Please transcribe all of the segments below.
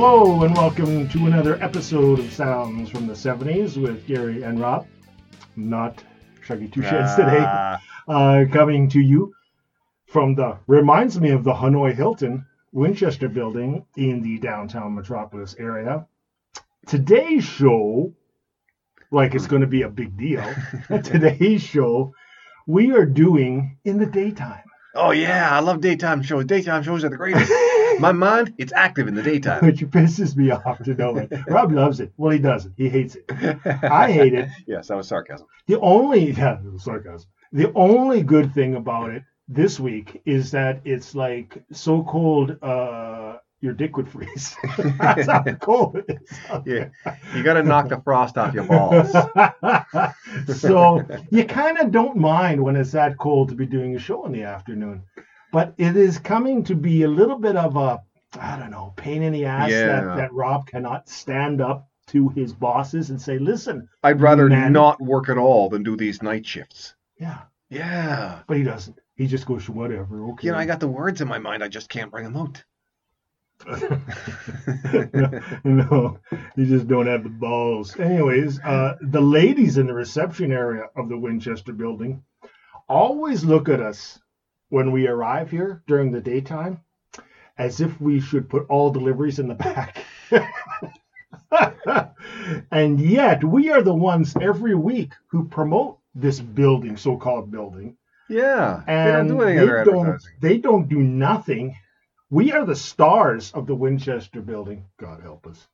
Hello and welcome to another episode of Sounds from the 70s with Gary and Rob. Not Shuggy Two Sheds today. Ah, Uh, coming to you from the, reminds me of the Hanoi Hilton Winchester building in the downtown metropolis area. Today's show, like it's going to be a big deal, today's show, we are doing in the daytime. oh yeah, I love daytime shows. Daytime shows are the greatest. My mind, it's active in the daytime. Which pisses me off to know it. Rob loves it. Well, he doesn't. He hates it. I hate it. yes, that was sarcasm. The only yeah, sarcasm. The only good thing about it this week is that it's like so cold uh your dick would freeze. That's how cold it is. Yeah, you got to knock the frost off your balls. so you kind of don't mind when it's that cold to be doing a show in the afternoon. But it is coming to be a little bit of a I don't know, pain in the ass Yeah. that, that Rob cannot stand up to his bosses and say, listen, I'd rather Man. not work at all than do these night shifts. yeah. Yeah. But he doesn't. He just goes, whatever, okay. You know, I got the words in my mind. I just can't bring them out. no, you just don't have the balls. Anyways, uh, the ladies in the reception area of the Winchester building always look at us when we arrive here during the daytime as if we should put all deliveries in the back. and yet, we are the ones every week who promote this building, so called building Yeah. they and don't do they don't, they don't do nothing. We are the stars of the Winchester building. God help us.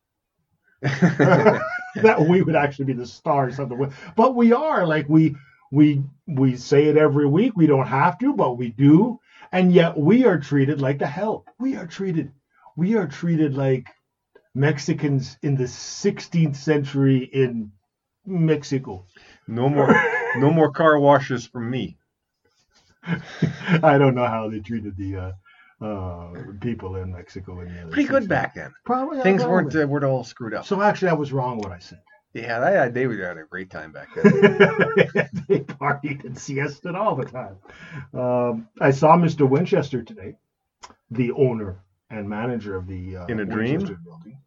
that we would actually be the stars of the but we are like we we we say it every week. We don't have to, but we do, and yet we are treated like the help. We are treated we are treated like Mexicans in the 16th century in Mexico. no more, no more car washes from me. I don't know how they treated the uh, uh, people in Mexico. In the Pretty good back then. Probably Things weren't uh, weren't all screwed up. So actually, I was wrong what I said. Yeah, they, they were having a great time back then. they partied and siested all the time. Um, I saw Mr. Winchester today, the owner and manager of the uh, In a dream? Winchester building.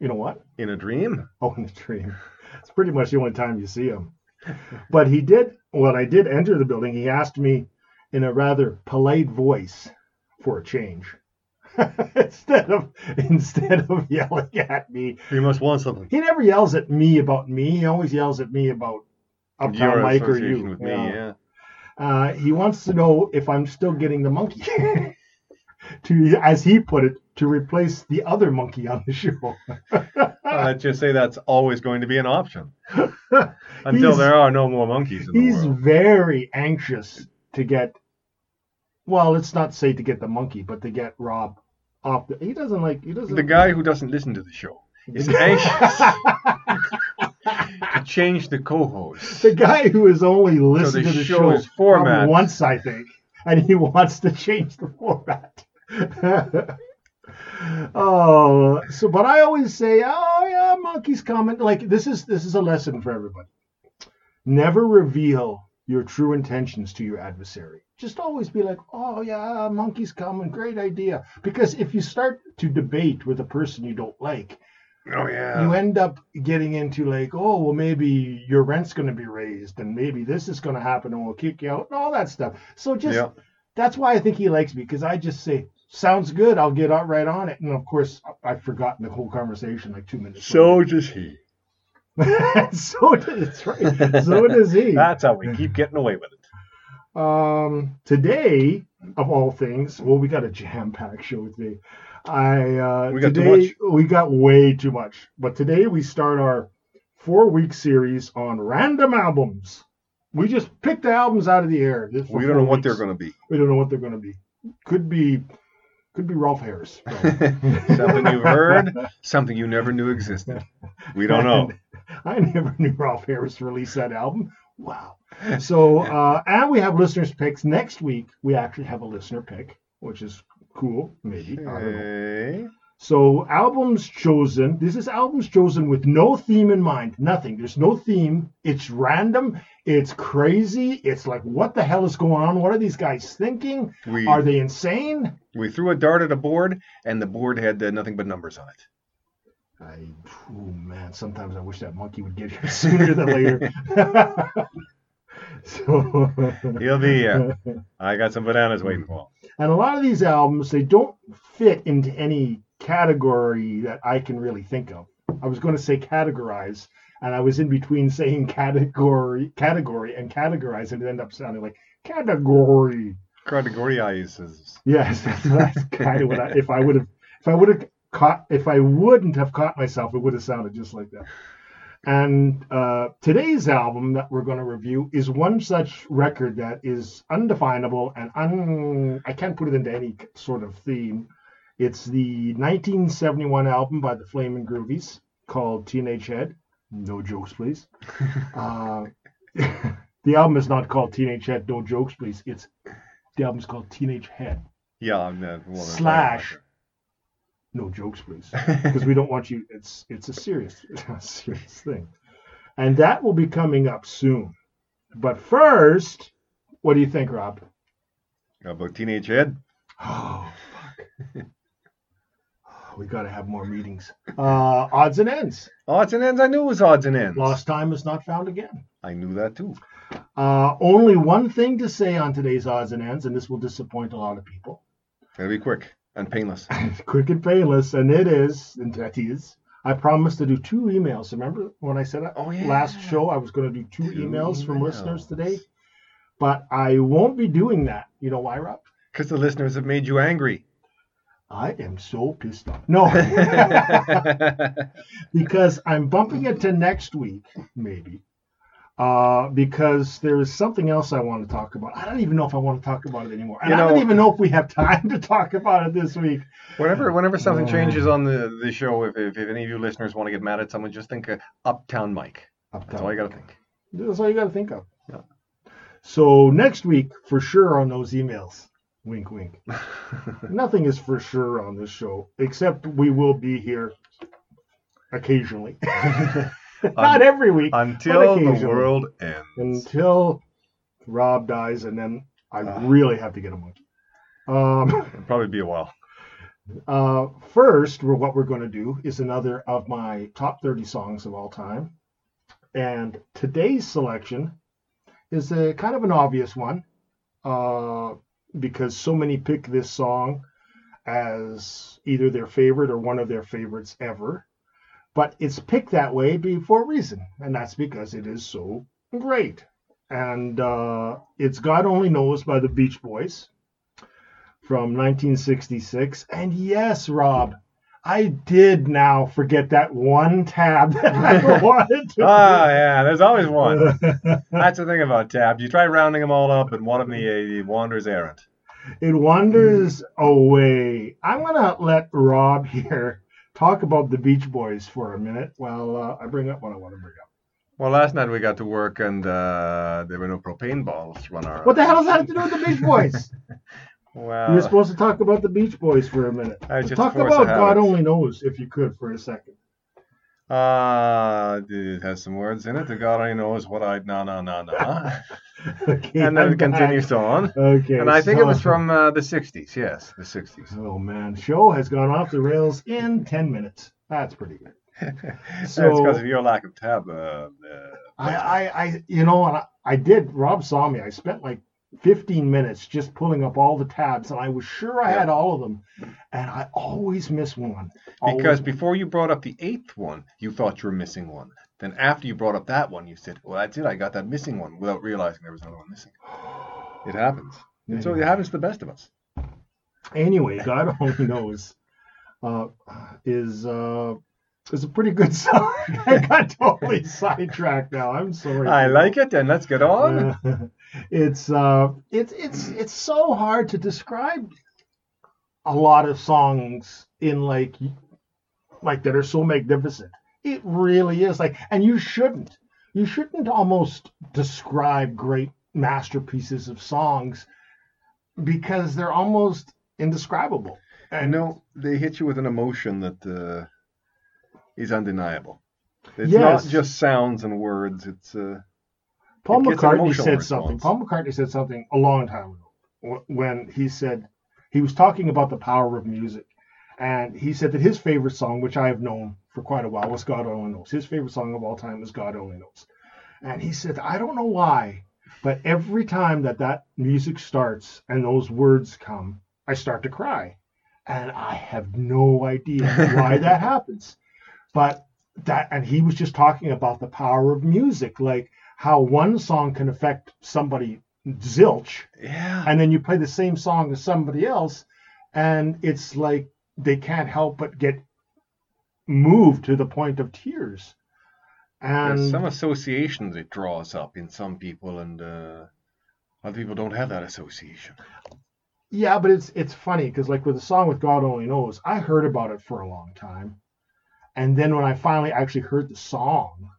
You know what? In a dream. Oh, in a dream. It's pretty much the only time you see him. But he did, when I did enter the building, he asked me in a rather polite voice for a change. instead of instead of yelling at me, You must want something. he never yells at me about me. He always yells at me about Uptown Your Mike or you. with me, Yeah. Uh, he wants to know if I'm still getting the monkey, to as he put it, to replace the other monkey on the show. Let's just say that's always going to be an option until there are no more monkeys in the He's very anxious to get. Well, let's not say to get the monkey, but to get Rob off. The, he doesn't like. He doesn't. The guy who doesn't listen to the show is anxious to change the co-host. the guy who has only listened the to the show's show format- once, I think, and he wants to change the format. oh, so but I always say, oh yeah, monkey's coming. Like this is this is a lesson for everybody. Never reveal your true intentions to your adversary. Just always be like, oh yeah, monkey's coming, great idea. Because if you start to debate with a person you don't like, Oh yeah. you end up getting into like, oh, well, maybe your rent's going to be raised, and maybe this is going to happen, and we'll kick you out, and all that stuff. So just Yeah. that's why I think he likes me because I just say, sounds good, I'll get out right on it, and of course I've forgotten the whole conversation like two minutes. So does he. so does right. So does he. That's how we keep getting away with it. Um, today, of all things, well, we got a jam-packed show today. I uh, We got too today we got way too much, but today we start our four-week series on random albums. We just picked the albums out of the air. This- We don't know four what they're going to be. We don't know what they're going to be. Could be, could be Ralph Harris. something you've heard, something you never knew existed. We don't know. I never knew Ralph Harris released that album. Wow. So, uh, and we have listeners' picks. Next week, we actually have a listener pick, which is cool, maybe. I don't know. Okay. So, albums chosen. This is albums chosen with no theme in mind. Nothing. There's no theme. It's random. It's crazy. It's like, what the hell is going on? What are these guys thinking? We Are they insane? we threw a dart at a board, and the board had uh, nothing but numbers on it. I, oh man, sometimes I wish that monkey would get here sooner than later. so, He'll be here. I got some bananas waiting for him. and a lot of these albums, they don't fit into any category that I can really think of. I was going to say categorize, and I was in between saying category, category, and categorize, and it ended up sounding like category. Categorizes. Yes, that's, that's kind of what I. If I would have, if I would have caught, if I wouldn't have caught myself, it would have sounded just like that. And uh, today's album that we're going to review is one such record that is undefinable and un. I can't put it into any sort of theme. It's the 1971 album by the Flamin' Groovies called Teenage Head. No jokes, please. uh, the album is not called Teenage Head. No jokes, please. It's the album's called Teenage Head. Yeah, I'm not. Well, Slash. No jokes, please, because we don't want you. It's it's a serious, a serious thing, and that will be coming up soon. But first, what do you think, Rob? About Teenage Head? Oh, fuck. we got to have more meetings. Uh, odds and ends. Odds and ends. I knew it was odds and ends. Lost time is not found again. I knew that too. Uh, only one thing to say on today's odds and ends, and this will disappoint a lot of people. It'll be quick and painless. Quick and painless, and it is, and that is. I promised to do two emails. Remember when I said Oh, last show I was going to do two, Two emails from listeners today? But I won't be doing that. You know why, Rob? Because the listeners have made you angry. I am so pissed off. No, because I'm bumping it to next week, maybe. Uh, because there is something else I want to talk about. I don't even know if I want to talk about it anymore. And You I don't even know if we have time to talk about it this week. whenever, whenever something Yeah. changes on the, the show, if, if, if any of you listeners want to get mad at someone, just think of Uptown Mike. That's all you got to think. That's all you got to think of. Yeah. So next week, for sure, on those emails. Wink, wink. Nothing is for sure on this show, except we will be here occasionally. Not every week, Until the world ends. until Rob dies, and then I Ah. really have to get a monkey. Um, It'll probably be a while. uh, first, we're, what we're going to do is another of my top 30 songs of all time. And today's selection is a kind of an obvious one uh, because so many pick this song as either their favorite or one of their favorites ever. But it's picked that way for a reason, and that's because it is so great. And uh, it's God Only Knows by the Beach Boys from 1966. And yes, Rob, I did now forget that one tab that I wanted to. Ah, yeah, there's always one. That's the thing about tabs. You try rounding them all up, and one of them he, wanders errant. it wanders away. I'm gonna let Rob here talk about the Beach Boys for a minute while uh, I bring up what I want to bring up. Well, last night we got to work, and uh, there were no propane balls on our. What the hell does that have to do with the Beach Boys? Well, you were supposed to talk about the Beach Boys for a minute. I just talk about God. Only Knows if you could for a second. Uh, it has some words in it. The God only knows what I no no no no. Okay, and then I'm it continues back. on. Okay, And I think it was from uh, the '60s. Yes, the '60s. Oh man, show has gone off the rails in ten minutes. That's pretty good. That's So- because of your lack of tab. Uh, uh, I, I, I you know, and I, I did. Rob saw me. I spent like 15 minutes just pulling up all the tabs, and I was sure I Yeah. had all of them, and I always miss one. Always. because before you brought up the eighth one, you thought you were missing one. Then after you brought up that one, you said, "Well, that's it. I got that missing one," without realizing there was another one missing. It happens. And so it happens to the best of us. anyway, God only knows uh, is uh, is a pretty good song. I got totally sidetracked now. I'm sorry. I like it, and let's get on. It's uh, it's it's it's so hard to describe a lot of songs in like like that are so magnificent. It really is like, and you shouldn't. You shouldn't almost describe great masterpieces of songs because they're almost indescribable. I know they hit you with an emotion that uh, is undeniable. It's Yes. not just sounds and words. It's uh, Paul It McCartney said response. something. Paul McCartney said something a long time ago when he said he was talking about the power of music, And he said that his favorite song, which I have known for quite a while, was God Only Knows. His favorite song of all time is God Only Knows. And he said, I don't know why, but every time that that music starts and those words come, I start to cry. And I have no idea why that happens. But that, and he was just talking about the power of music, like how one song can affect somebody zilch, Yeah. and then you play the same song as somebody else, and it's like they can't help but get moved to the point of tears. There's And some associations it draws up in some people, and uh, other people don't have that association. yeah, but it's it's funny because like with the song with God Only Knows, I heard about it for a long time, and then when I finally actually heard the song,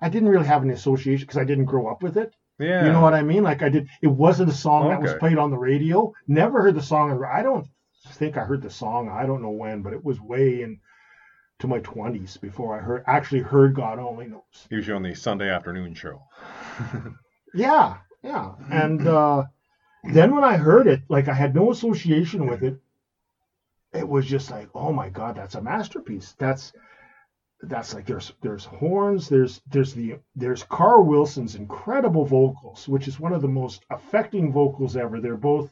I didn't really have any association because I didn't grow up with it. Yeah. You know what I mean? Like I did. It wasn't a song that was played on the radio. Never heard the song. I don't think I heard the song. I don't know when, but it was way in to my twenties before I heard actually heard God Only Knows. Usually on the Sunday afternoon show. Yeah, yeah. And uh, then when I heard it, like I had no association with it. It was just like, oh my God, that's a masterpiece. That's that's like there's there's horns, there's there's the there's Carl Wilson's incredible vocals, which is one of the most affecting vocals ever. They're both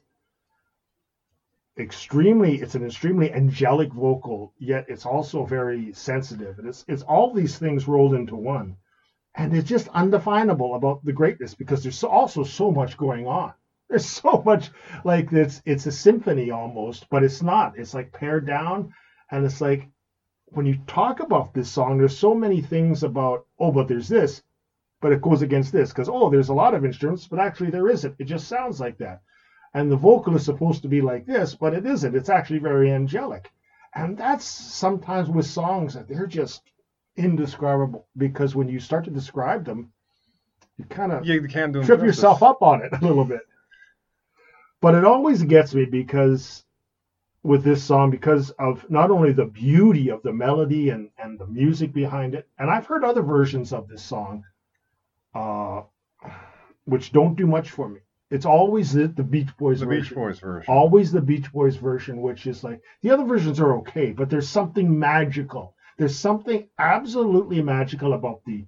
extremely it's an extremely angelic vocal, yet it's also very sensitive. And it's it's all these things rolled into one and it's just undefinable about the greatness because there's also so much going on. There's so much like it's it's a symphony almost, but it's not. It's like pared down, and it's like when you talk about this song, there's so many things about oh, but there's this, but it goes against this because oh, there's a lot of instruments, but actually there isn't. It just sounds like that, and the vocal is supposed to be like this, but it isn't. It's actually very angelic, and that's sometimes with songs that they're just indescribable because when you start to describe them, you kind of You can't do trip justice. yourself up on it a little bit. But it always gets me because with this song, because of not only the beauty of the melody and, and the music behind it, and I've heard other versions of this song, uh, which don't do much for me. It's always the, the Beach Boys The version. Beach Boys version. Always the Beach Boys version, which is like the other versions are okay, but there's something magical. There's something absolutely magical about the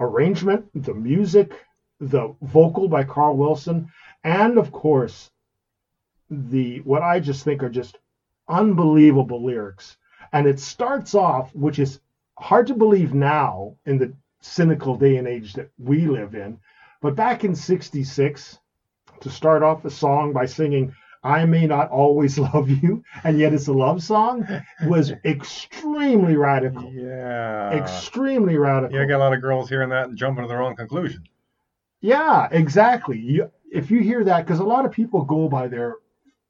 arrangement, the music, the vocal by Carl Wilson, and of course, the what I just think are just unbelievable lyrics. And it starts off, which is hard to believe now in the cynical day and age that we live in, but back in '66, to start off a song by singing I may not always love you, and yet it's a love song, was extremely radical. Yeah. extremely radical. Yeah, I got a lot of girls hearing that and jumping to their own conclusion. Yeah, exactly. You, if you hear that, because a lot of people go by their,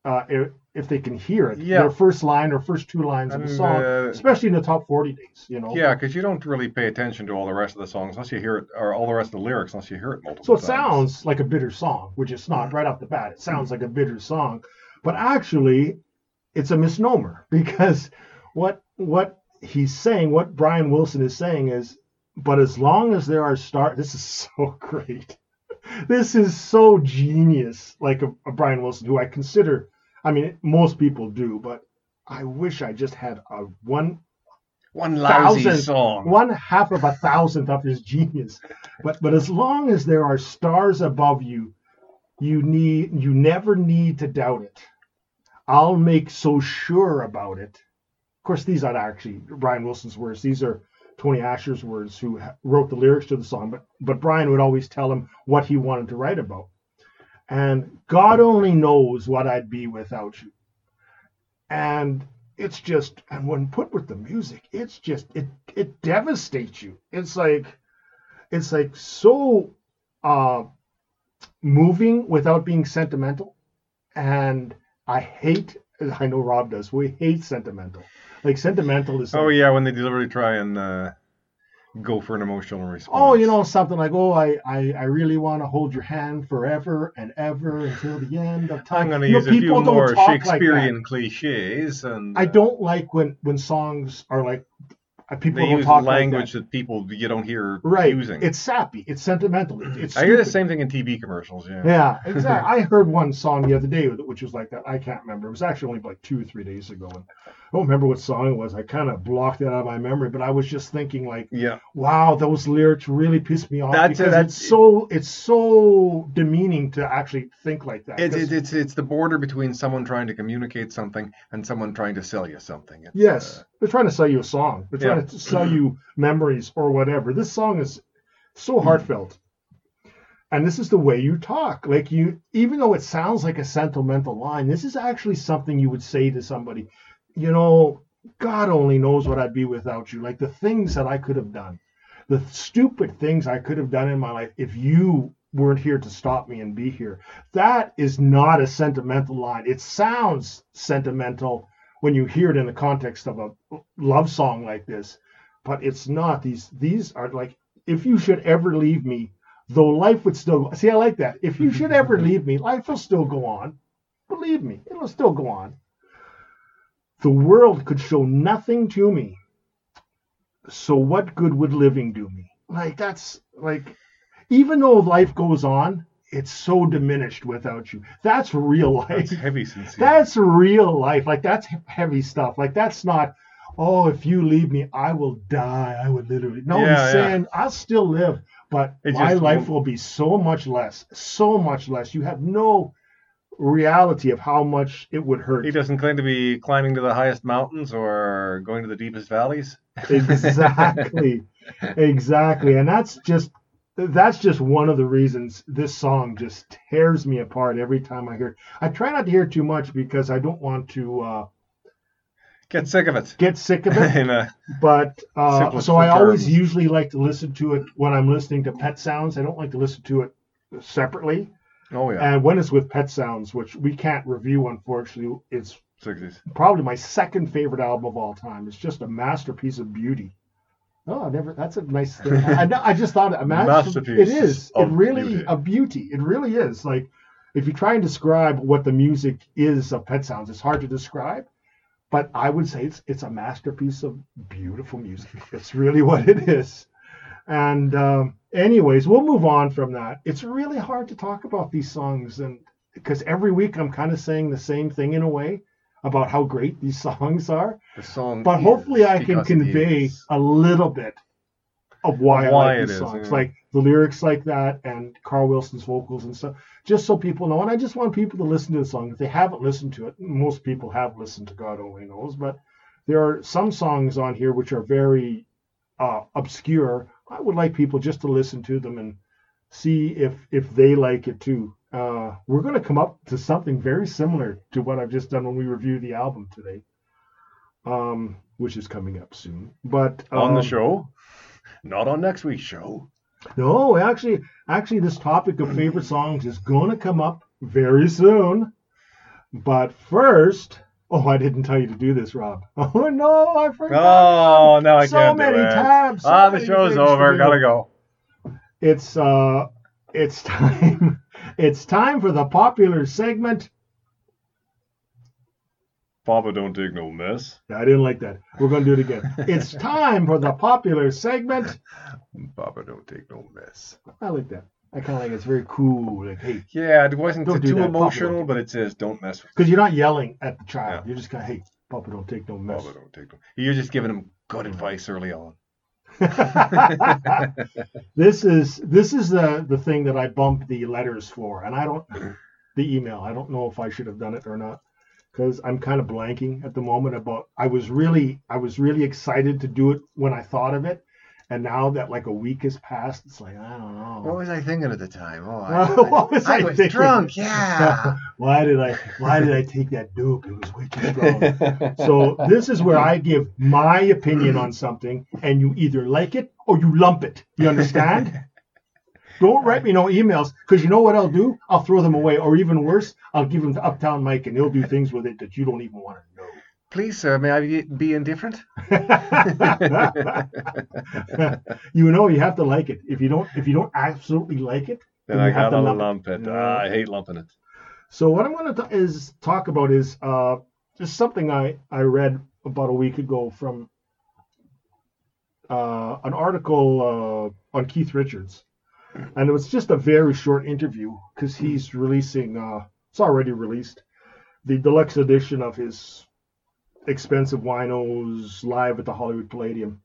uh, if, if they can hear it, Yeah. their first line or first two lines of the song, uh, especially in the top 40 days, you know. Yeah, because you don't really pay attention to all the rest of the songs unless you hear it, or all the rest of the lyrics unless you hear it multiple So it times. sounds like a bitter song, which it's not right off the bat. It sounds like a bitter song, but actually, it's a misnomer because what what he's saying, what Brian Wilson is saying is, but as long as there are stars, this is so great. This is so genius, like a, a Brian Wilson, who I consider. I mean, most people do, but I wish I just had a one One lousy thousand- song. one half of a thousandth of his genius. But but as long as there are stars above you, you need you never need to doubt it. I'll make so sure about it. Of course, these aren't actually Brian Wilson's words. These are Tony Asher's words, who wrote the lyrics to the song. But but Brian would always tell him what he wanted to write about. And God only knows what I'd be without you. And it's just and when put with the music it's just it it devastates you. It's like it's like so uh moving without being sentimental. And i hate i know rob does we hate sentimental. Like sentimental is Oh like, yeah, when they deliberately try and uh, go for an emotional response. oh you know something like oh i i, I really want to hold your hand forever and ever until the end of time I'm going to You know, use a few more talk like. Shakespearean cliches, and i uh, don't like when when songs are like uh, people they don't use talk language like that. people you don't hear that. right using. it's sappy it's sentimental it- it's I hear the same thing in TV commercials. Yeah. Yeah, exactly. I heard one song the other day which was like that. I can't remember. It was actually only like two or three days ago. And I don't remember what song it was. I kind of blocked it out of my memory, but I was just thinking like, Yeah. wow, those lyrics really piss me off That's it, because that's- it's so it's so demeaning to actually think like that. It's, it's it's it's the border between someone trying to communicate something and someone trying to sell you something. It's, yes, uh, they're trying to sell you a song. They're trying Yeah. to sell you memories or whatever. This song is so heartfelt. And this is the way you talk. Like you even though it sounds like a sentimental line, this is actually something you would say to somebody, you know, God only knows what I'd be without you. Like the things that I could have done, the stupid things I could have done in my life if you weren't here to stop me and be here. That is not a sentimental line. It sounds sentimental when you hear it in the context of a love song like this, but it's not. These these are like if you should ever leave me, though life would still see. I like that. If you should ever leave me, life will still go on. Believe me, it'll still go on. The world could show nothing to me. So what good would living do me? Like that's like even though life goes on, it's so diminished without you. That's real life. That's heavy sincere. That's real life. Like that's heavy stuff. Like that's not. Oh, if you leave me, I will die. I would literally. No, Yeah, he's yeah. saying I'll still live, but It my life won't- will be so much less, so much less. You have no reality of how much it would hurt. He doesn't claim to be climbing to the highest mountains or going to the deepest valleys. exactly exactly and that's just that's just one of the reasons this song just tears me apart every time i hear it i try not to hear too much because i don't want to uh, Get sick of it. get sick of it but uh, so i always terms. usually like to listen to it when i'm listening to pet sounds i don't like to listen to it separately oh yeah, and when it's with pet sounds which we can't review unfortunately it's sixties. probably my second favorite album of all time. It's just a masterpiece of beauty. Oh, I never. That's a nice thing. I, I, just thought a master, Masterpiece It is. It really beauty. a beauty. It really is. Like if you try and describe what the music is of Pet Sounds, it's hard to describe. But I would say it's it's a masterpiece of beautiful music. It's really what it is. And um, anyways, we'll move on from that. It's really hard to talk about these songs, and because every week I'm kind of saying the same thing in a way about how great these songs are. The song. But hopefully, I can convey a little bit of why, Of why I like these is, songs, yeah. like the lyrics like that, and Carl Wilson's vocals and stuff, just so people know. And I just want people to listen to the song if they haven't listened to it. Most people have listened to God Only Knows, but there are some songs on here which are very uh, obscure. I would like people just to listen to them and see if if they like it too. Uh, we're going to come up to something very similar to what I've just done when we review the album today, um, which is coming up soon. But on the um, show, not on next week's show. no, actually, actually, this topic of favorite songs is going to come up very soon. But first, oh, I didn't tell you to do this, Rob. Oh no, I forgot. Oh no, I so can't many do it. So many tabs. so ah, the show's over. Gotta go. It's uh, it's time. It's time for the popular segment. Papa don't take no mess. Yeah, I didn't like that. We're going to do it again. It's time for the popular segment. Papa don't take no mess. I like that. I kind of like. It's very cool. Like, hey, Yeah, it wasn't too emotional, but it says don't mess with because you're not yelling at the child. Yeah. You're just kind of, hey, Papa, don't take no mess. Papa don't take no. You're just giving him good mm. advice early on. this is this is the the thing that I bumped the letters for, and I don't mm-hmm. the email. I don't know if I should have done it or not because I'm kind of blanking at the moment about. I was really I was really excited to do it when I thought of it, and now that like a week has passed, it's like I don't know. What was I thinking at the time? Oh, I, what was I I was thinking? drunk. Yeah. why did I why did I take that dope? It was way too strong. So this is where I give my opinion on something, and you either like it or you lump it. You understand? Don't write me no emails, because you know what I'll do? I'll throw them away, or even worse, I'll give them to Uptown Mike, and he'll do things with it that you don't even want to Please, sir, may I be, be indifferent? you know, you have to like it. If you don't, if you don't absolutely like it, Then Then I have gotta lump lump it. it. Yeah. Ah, I hate lumping it. So what I'm going to is talk about is uh, just something I I read about a week ago from uh, an article uh, on Keith Richards, and it was just a very short interview because he's releasing. Uh, it's already released the deluxe edition of his X-Pensive Winos live at the Hollywood Palladium,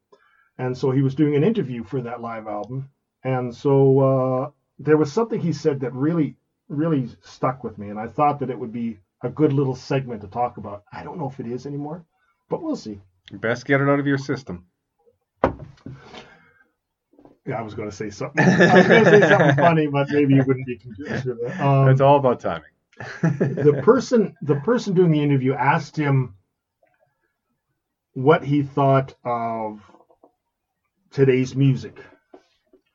and so he was doing an interview for that live album, and so uh, there was something he said that really really stuck with me, and I thought that it would be a good little segment to talk about. I don't know if it is anymore, but we'll see. Best get it out of your system. Yeah, I was going to say something. I was going to say something funny, but maybe you wouldn't be confused with it. Um, it's all about timing. the person, the person doing the interview asked him what he thought of today's music,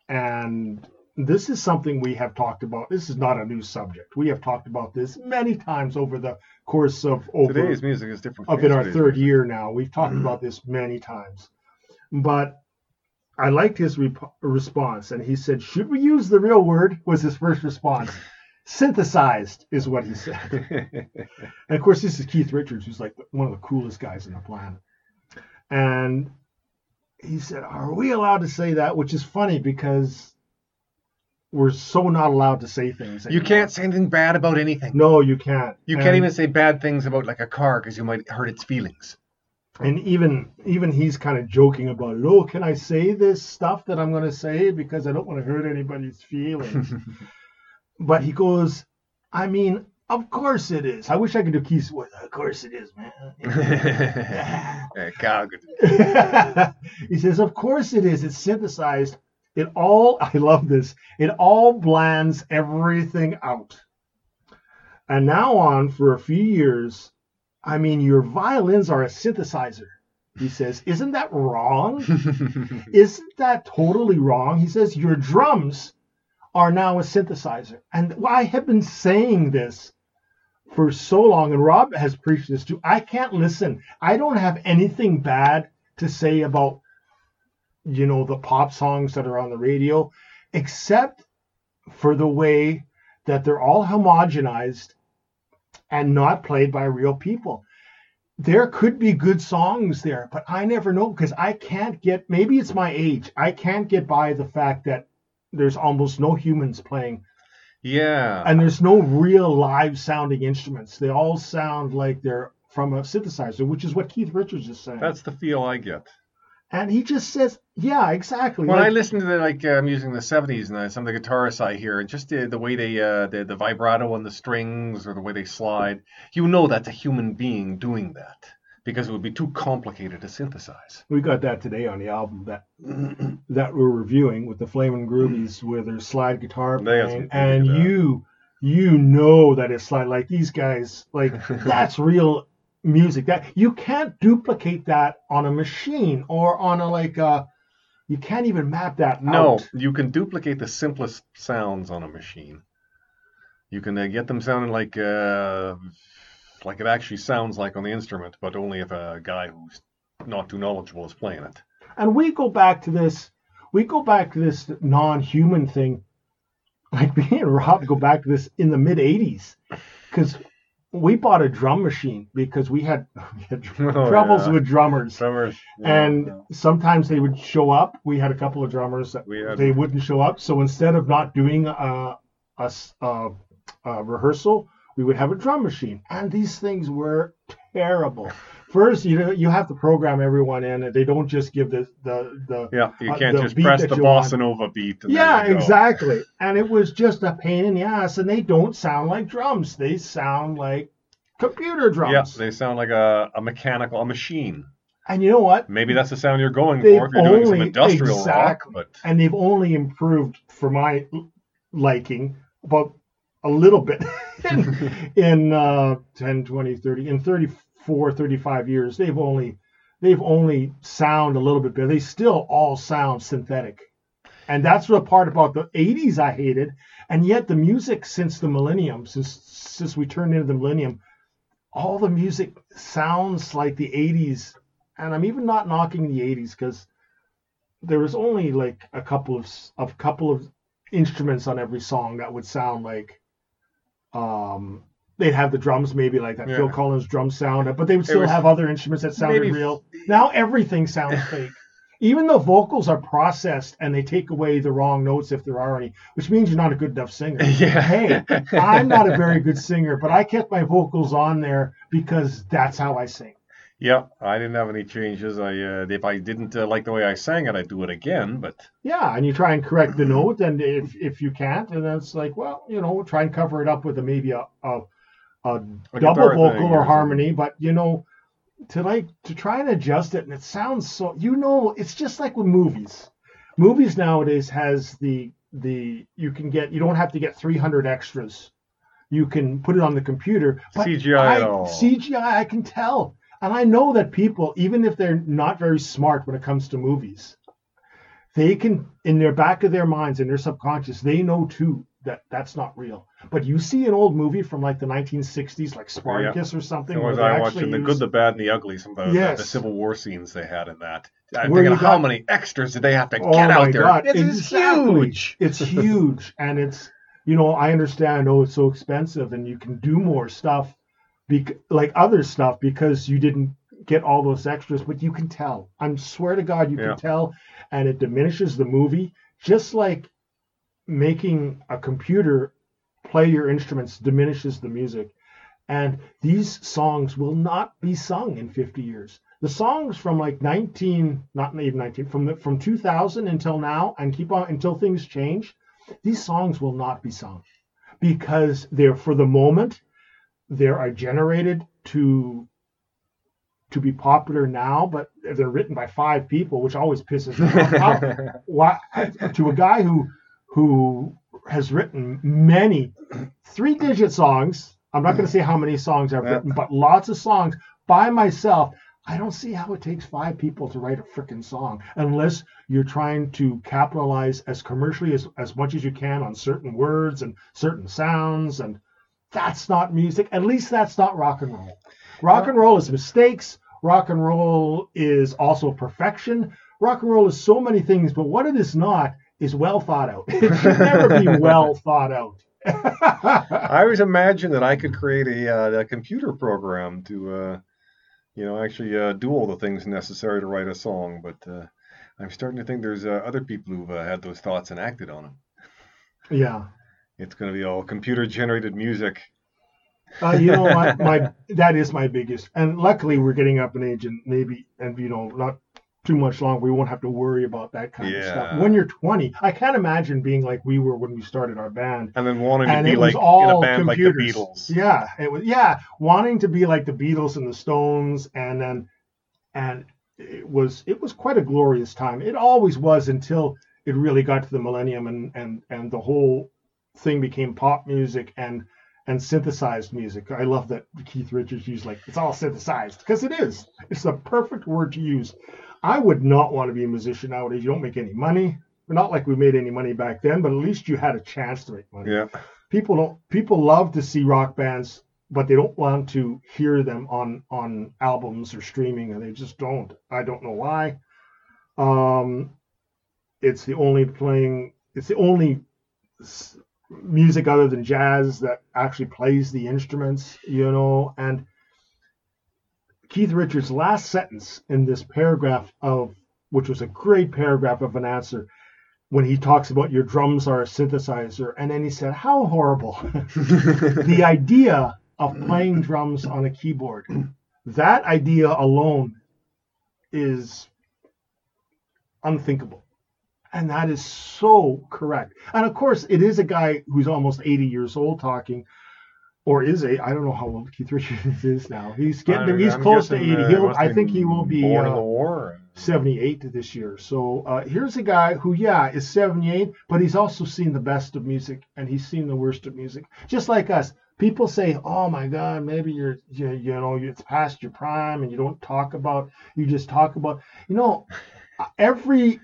and this is something we have talked about. This is not a new subject. We have talked about this many times over the course of over Today's music is different. of in our third music. year now. We've talked mm-hmm. about this many times, but I liked his response, and he said, "Should we use the real word?" Was his first response. Synthesized is what he said. And of course, this is Keith Richards, who's like one of the coolest guys on the planet. And he said, Are we allowed to say that? Which is funny because we're so not allowed to say things. you can't say anything bad about anything. No, you can't. You And- can't even say bad things about like a car because you might hurt its feelings. And even even he's kind of joking about, oh, can I say this stuff that I'm going to say because I don't want to hurt anybody's feelings. but he goes, I mean, of course it is. I wish I could do Keith's voice. Of course it is, man. He says, Of course it is. It's synthesized. It all, I love this, it all blends everything out. And now on for a few years, I mean, your violins are a synthesizer. He says, Isn't that wrong? Isn't that totally wrong? He says, Your drums are now a synthesizer. And I have been saying this for so long, and Rob has preached this too. I can't listen. I don't have anything bad to say about, you know, the pop songs that are on the radio, except for the way that they're all homogenized and not played by real people. There could be good songs there, but I never know because I can't get, maybe it's my age, I can't get by the fact that there's almost no humans playing yeah. and there's no real live sounding instruments. They all sound like they're from a synthesizer, which is what Keith Richards is saying. That's the feel I get. and he just says, "Yeah, exactly." When like- I listen to the like uh, music in the '70s and uh, some of the guitarists I hear, and just the, the way they uh, the the vibrato on the strings or the way they slide, you know that's a human being doing that because it would be too complicated to synthesize. we got that today on the album that that we're reviewing with the Flamin' Groovies, with their slide guitar playing, and uh, you you know that it's slide like these guys like that's real music that you can't duplicate that on a machine or on a like a you can't even map that No, out. you can duplicate the simplest sounds on a machine. You can uh, get them sounding like uh, like it actually sounds like on the instrument, but only if a guy who's not too knowledgeable is playing it. And we go back to this, we go back to this non-human thing. Like me and Rob go back to this in the mid '80s, because we bought a drum machine because we had, we had Oh, troubles yeah. with drummers, Drummers. and sometimes they would show up. We had a couple of drummers that had- they wouldn't show up. So instead of not doing a a rehearsal, we would have a drum machine, and these things were terrible. First, you know, you have to program everyone in, and they don't just give the the the Yeah, you uh, can't the just press the bossa nova beat. And Yeah, there you go. exactly. And it was just a pain in the ass, and they don't sound like drums. They sound like computer drums. Yeah, they sound like a, a mechanical, a machine. and you know what? Maybe that's the sound you're going They've for if you're doing some industrial exactly. rock. But And they've only improved for my liking about a little bit in, in uh, 10, 20, 30, in 34, 35 years. They've only they've only sound a little bit better. They still all sound synthetic. And that's the part about the 80s I hated. And yet the music since the millennium, since since we turned into the millennium, all the music sounds like the 80s. And I'm even not knocking the 80s because there was only like a couple of of couple of instruments on every song that would sound like um they'd have the drums maybe like that Phil Collins drum sound, but they would still was- have other instruments that sounded maybe- real. Now everything sounds fake. Even the vocals are processed and they take away the wrong notes if there are any, which means you're not a good enough singer. Yeah. Hey, I'm not a very good singer, but I kept my vocals on there because that's how I sing. Yeah, I didn't have any changes. I uh, if I didn't uh, like the way I sang it, I'd do it again. But Yeah, and you try and correct the note, and if if you can't, and then it's like, well, you know, try and cover it up with a maybe a a, a, A double vocal thing or harmony, but you know, to like to try and adjust it, and it sounds so. You know, it's just like with movies. Movies nowadays has the the you can get you don't have to get 300 extras. You can put it on the computer. But CGI I, at all. CGI, I can tell. And I know that people, even if they're not very smart when it comes to movies, they can, in their back of their minds, in their subconscious, they know too that that's not real. But you see an old movie from like the 1960s, like oh, Spartacus or something, the where ones I watched in the good, the bad, and the ugly, some of the, the Yes. Civil War scenes they had in that. I'm Where thinking, you how got- many extras did they have to Oh get out there? God, It is exactly. huge. It's huge, and it's you know I understand. Oh, it's so expensive, and you can do more stuff, bec- like other stuff, because you didn't get all those extras. But you can tell. I swear to God, you Yeah. can tell, and it diminishes the movie, just like making a computer play your instruments diminishes the music. And these songs will not be sung in 50 years. The songs from like 19, not even 19, from the, from 2000 until now, and keep on until things change. These songs will not be sung because they're for the moment. They are generated to to be popular now, but they're written by five people, which always pisses me off. Why to a guy who who has written many three digit songs i'm not going to say how many songs i've written but lots of songs by myself i don't see how it takes five people to write a freaking song unless you're trying to capitalize as commercially as, as much as you can on certain words and certain sounds and that's not music. At least that's not rock and roll. Rock and roll is mistakes. Rock and roll is also perfection. Rock and roll is so many things but what it is not is well thought out? It should never be well thought out. I always imagined that I could create a, uh, a computer program to, uh, you know, actually uh, do all the things necessary to write a song. But uh, I'm starting to think there's uh, other people who've uh, had those thoughts and acted on them. yeah It's going to be all computer generated music. uh, you know my, my that is my biggest and luckily we're getting up in age and maybe and you know not too much longer we won't have to worry about that kind of stuff when you're 20 i can't imagine being like we were when we started our band And then wanting to be like all in a band computers. like the Beatles. Yeah, it was yeah, wanting to be like the Beatles and the Stones, and then and it was it was quite a glorious time. It always was until it really got to the millennium and and and the whole thing became pop music and and synthesized music. I love that Keith Richards used like it's all synthesized because it is. It's the perfect word to use. I would not want to be a musician nowadays. You don't make any money. Not like we made any money back then, but at least you had a chance to make money Yeah. people don't people love to see rock bands but they don't want to hear them on on albums or streaming and they just don't i don't know why um it's the only playing it's the only music other than jazz that actually plays the instruments you know? And keith richards last sentence in this paragraph of which was a great paragraph of an answer when he talks about your drums are a synthesizer and then he said how horrible. The idea of playing drums on a keyboard that idea alone is unthinkable and that is so correct and of course it is a guy who's almost 80 years old talking or is a I don't know how old Keith Richards is now. He's getting there. He's I'm close to 80. uh, He'll, I think he will be uh, the war. 78 this year. So uh, here's a guy who, yeah, is 78, but he's also seen the best of music and he's seen the worst of music. Just like us, people say, "Oh my God, maybe you're, you, you know, it's past your prime and you don't talk about, you just talk about, you know, every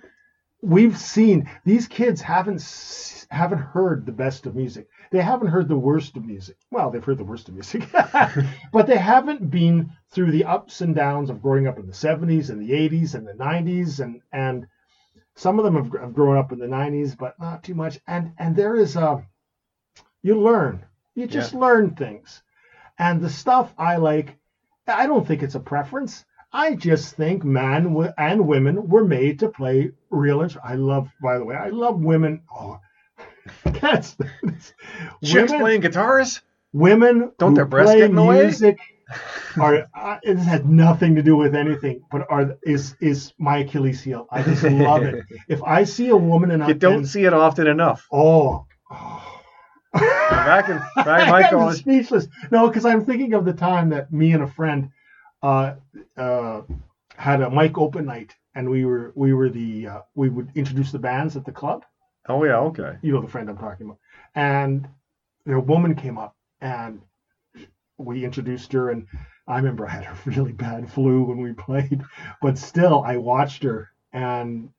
we've seen these kids haven't haven't heard the best of music. They haven't heard the worst of music. Well, they've heard the worst of music, but they haven't been through the ups and downs of growing up in the 70s and the 80s and the 90s and and some of them have, have grown up in the 90s but not too much. And and there is a you learn. You just learn things. And the stuff i like i don't think it's a preference. I just think men and women were made to play real ins- i love by the way i love women oh that's Chicks women, playing guitars? women Don't their breasts get in the way? music are uh, it has nothing to do with anything, but are is is my Achilles heel. I just love it. If I see a woman and I You don't and- see it often enough. oh. Back in back in my college, speechless. No, because I'm thinking of the time that me and a friend uh, uh, had a mic open night, and we were we were the uh, we would introduce the bands at the club. oh yeah, okay. You know the friend I'm talking about. And the woman came up, and we introduced her, and I remember I had a really bad flu when we played, but still I watched her, and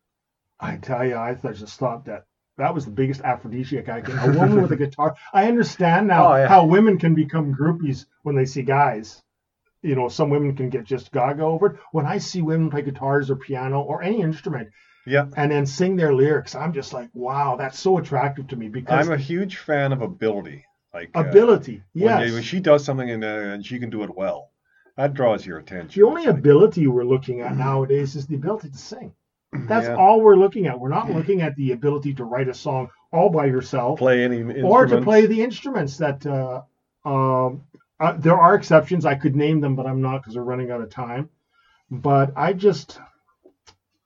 I tell you, I just thought that that was the biggest aphrodisiac I can. A woman with a guitar. I understand now Oh, yeah. how women can become groupies when they see guys. You know, some women can get just gaga over it. When I see women play guitars or piano or any instrument Yeah, and then sing their lyrics, I'm just like, wow, that's so attractive to me because I'm a huge fan of ability. Like uh, ability. when, Yes. they- when she does something and, uh, and she can do it well, that draws your attention. the only ability we're looking at nowadays is the ability to sing. That's Yeah. all we're looking at. We're not looking at the ability to write a song all by yourself play any or to play the instruments that uh, um, uh, there are exceptions. I could name them, but I'm not because we're running out of time. But I just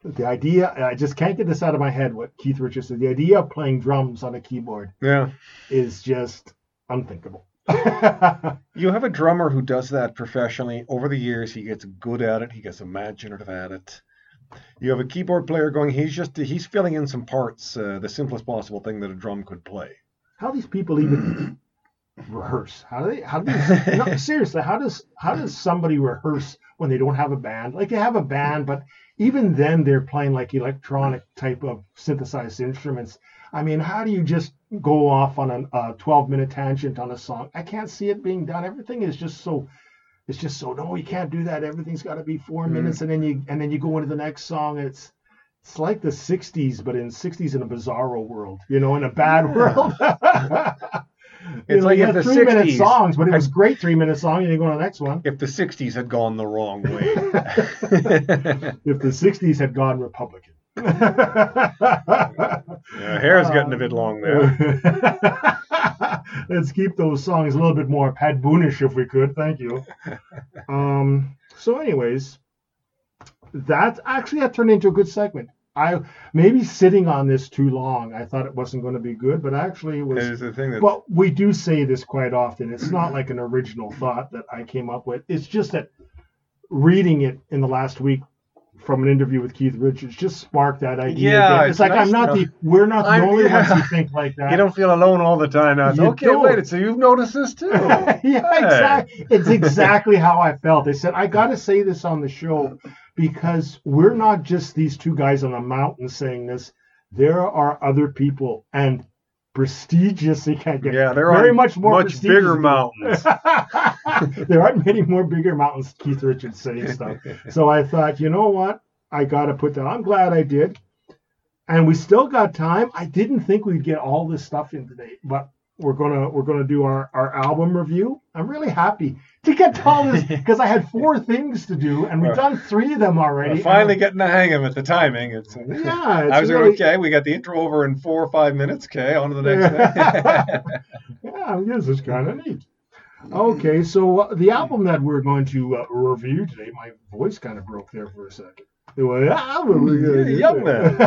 the idea I just can't get this out of my head. What Keith Richards said, the idea of playing drums on a keyboard Yeah, is just unthinkable. you have a drummer who does that professionally. Over the years, he gets good at it. He gets imaginative at it. You have a keyboard player going. He's just he's filling in some parts. Uh, the simplest possible thing that a drum could play. how these people even rehearse? How do they? How do they? no, seriously, how does how does somebody rehearse when they don't have a band? Like they have a band, but even then they're playing like electronic type of synthesized instruments. I mean, how do you just go off on a, a 12 minute tangent on a song? I can't see it being done. Everything is just so. It's just so no, you can't do that. Everything's got to be four Mm. minutes, and then you and then you go into the next song. It's it's like the 60s, but in 60s in a bizarro world, you know, in a bad world. It's like you if had the three minute 60s songs, but it was great three minute song, and you go on the next one. If the '60s had gone the wrong way. If the 60s had gone Republican. Yeah, hair's getting a bit long there. Let's keep those songs a little bit more Pat Boonish if we could. Thank you. Um, so, anyways, that actually had turned into a good segment. I maybe sitting on this too long. I thought it wasn't going to be good, but actually it was. Is the thing that But we do say this quite often. It's not like an original thought that I came up with. It's just that reading it in the last week from an interview with Keith Richards just sparked that idea. Yeah, again. it's it's like nice I'm not the we're not the only ones who think like that. you don't feel alone all the time. Now, okay, don't. wait, so you've noticed this too. yeah, exactly. It's exactly how I felt. They said I got to say this on the show because we're not just these two guys on a mountain saying this. There are other people and prestigious. You can't get Yeah, they're very on much more much bigger mountains. there aren't many more bigger mountains. Keith Richards saying stuff. So I thought, you know what? I got to put that. I'm glad I did. And we still got time. I didn't think we'd get all this stuff in today, but we're gonna we're gonna do our, our album review. I'm really happy to get to all this because I had four things to do, and we've done three of them already. We're finally getting the hang of it. The timing. It's, yeah, it's I was really, okay. We got the intro over in four or five minutes. Okay, on to the next thing. yeah, this is kind of neat. Okay, so uh, the album that we're going to uh, review today, my voice kind of broke there for a second. Well, yeah, what we gonna Young there?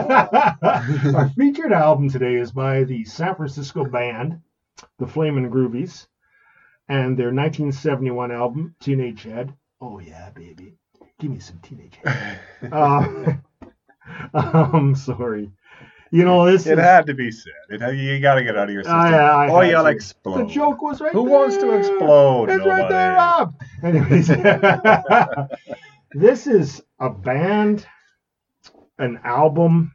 Our featured album today is by the San Francisco band, the Flamin' Groovies, and their 1971 album, Teenage Head. Oh yeah, baby, give me some Teenage Head. uh, I'm sorry. You know this it is had to be said. It had, you got to get out of your system. I- I oh, you'll explode. the joke was right Who there. wants to explode? It's right there, Rob. Anyways, this is a band, an album,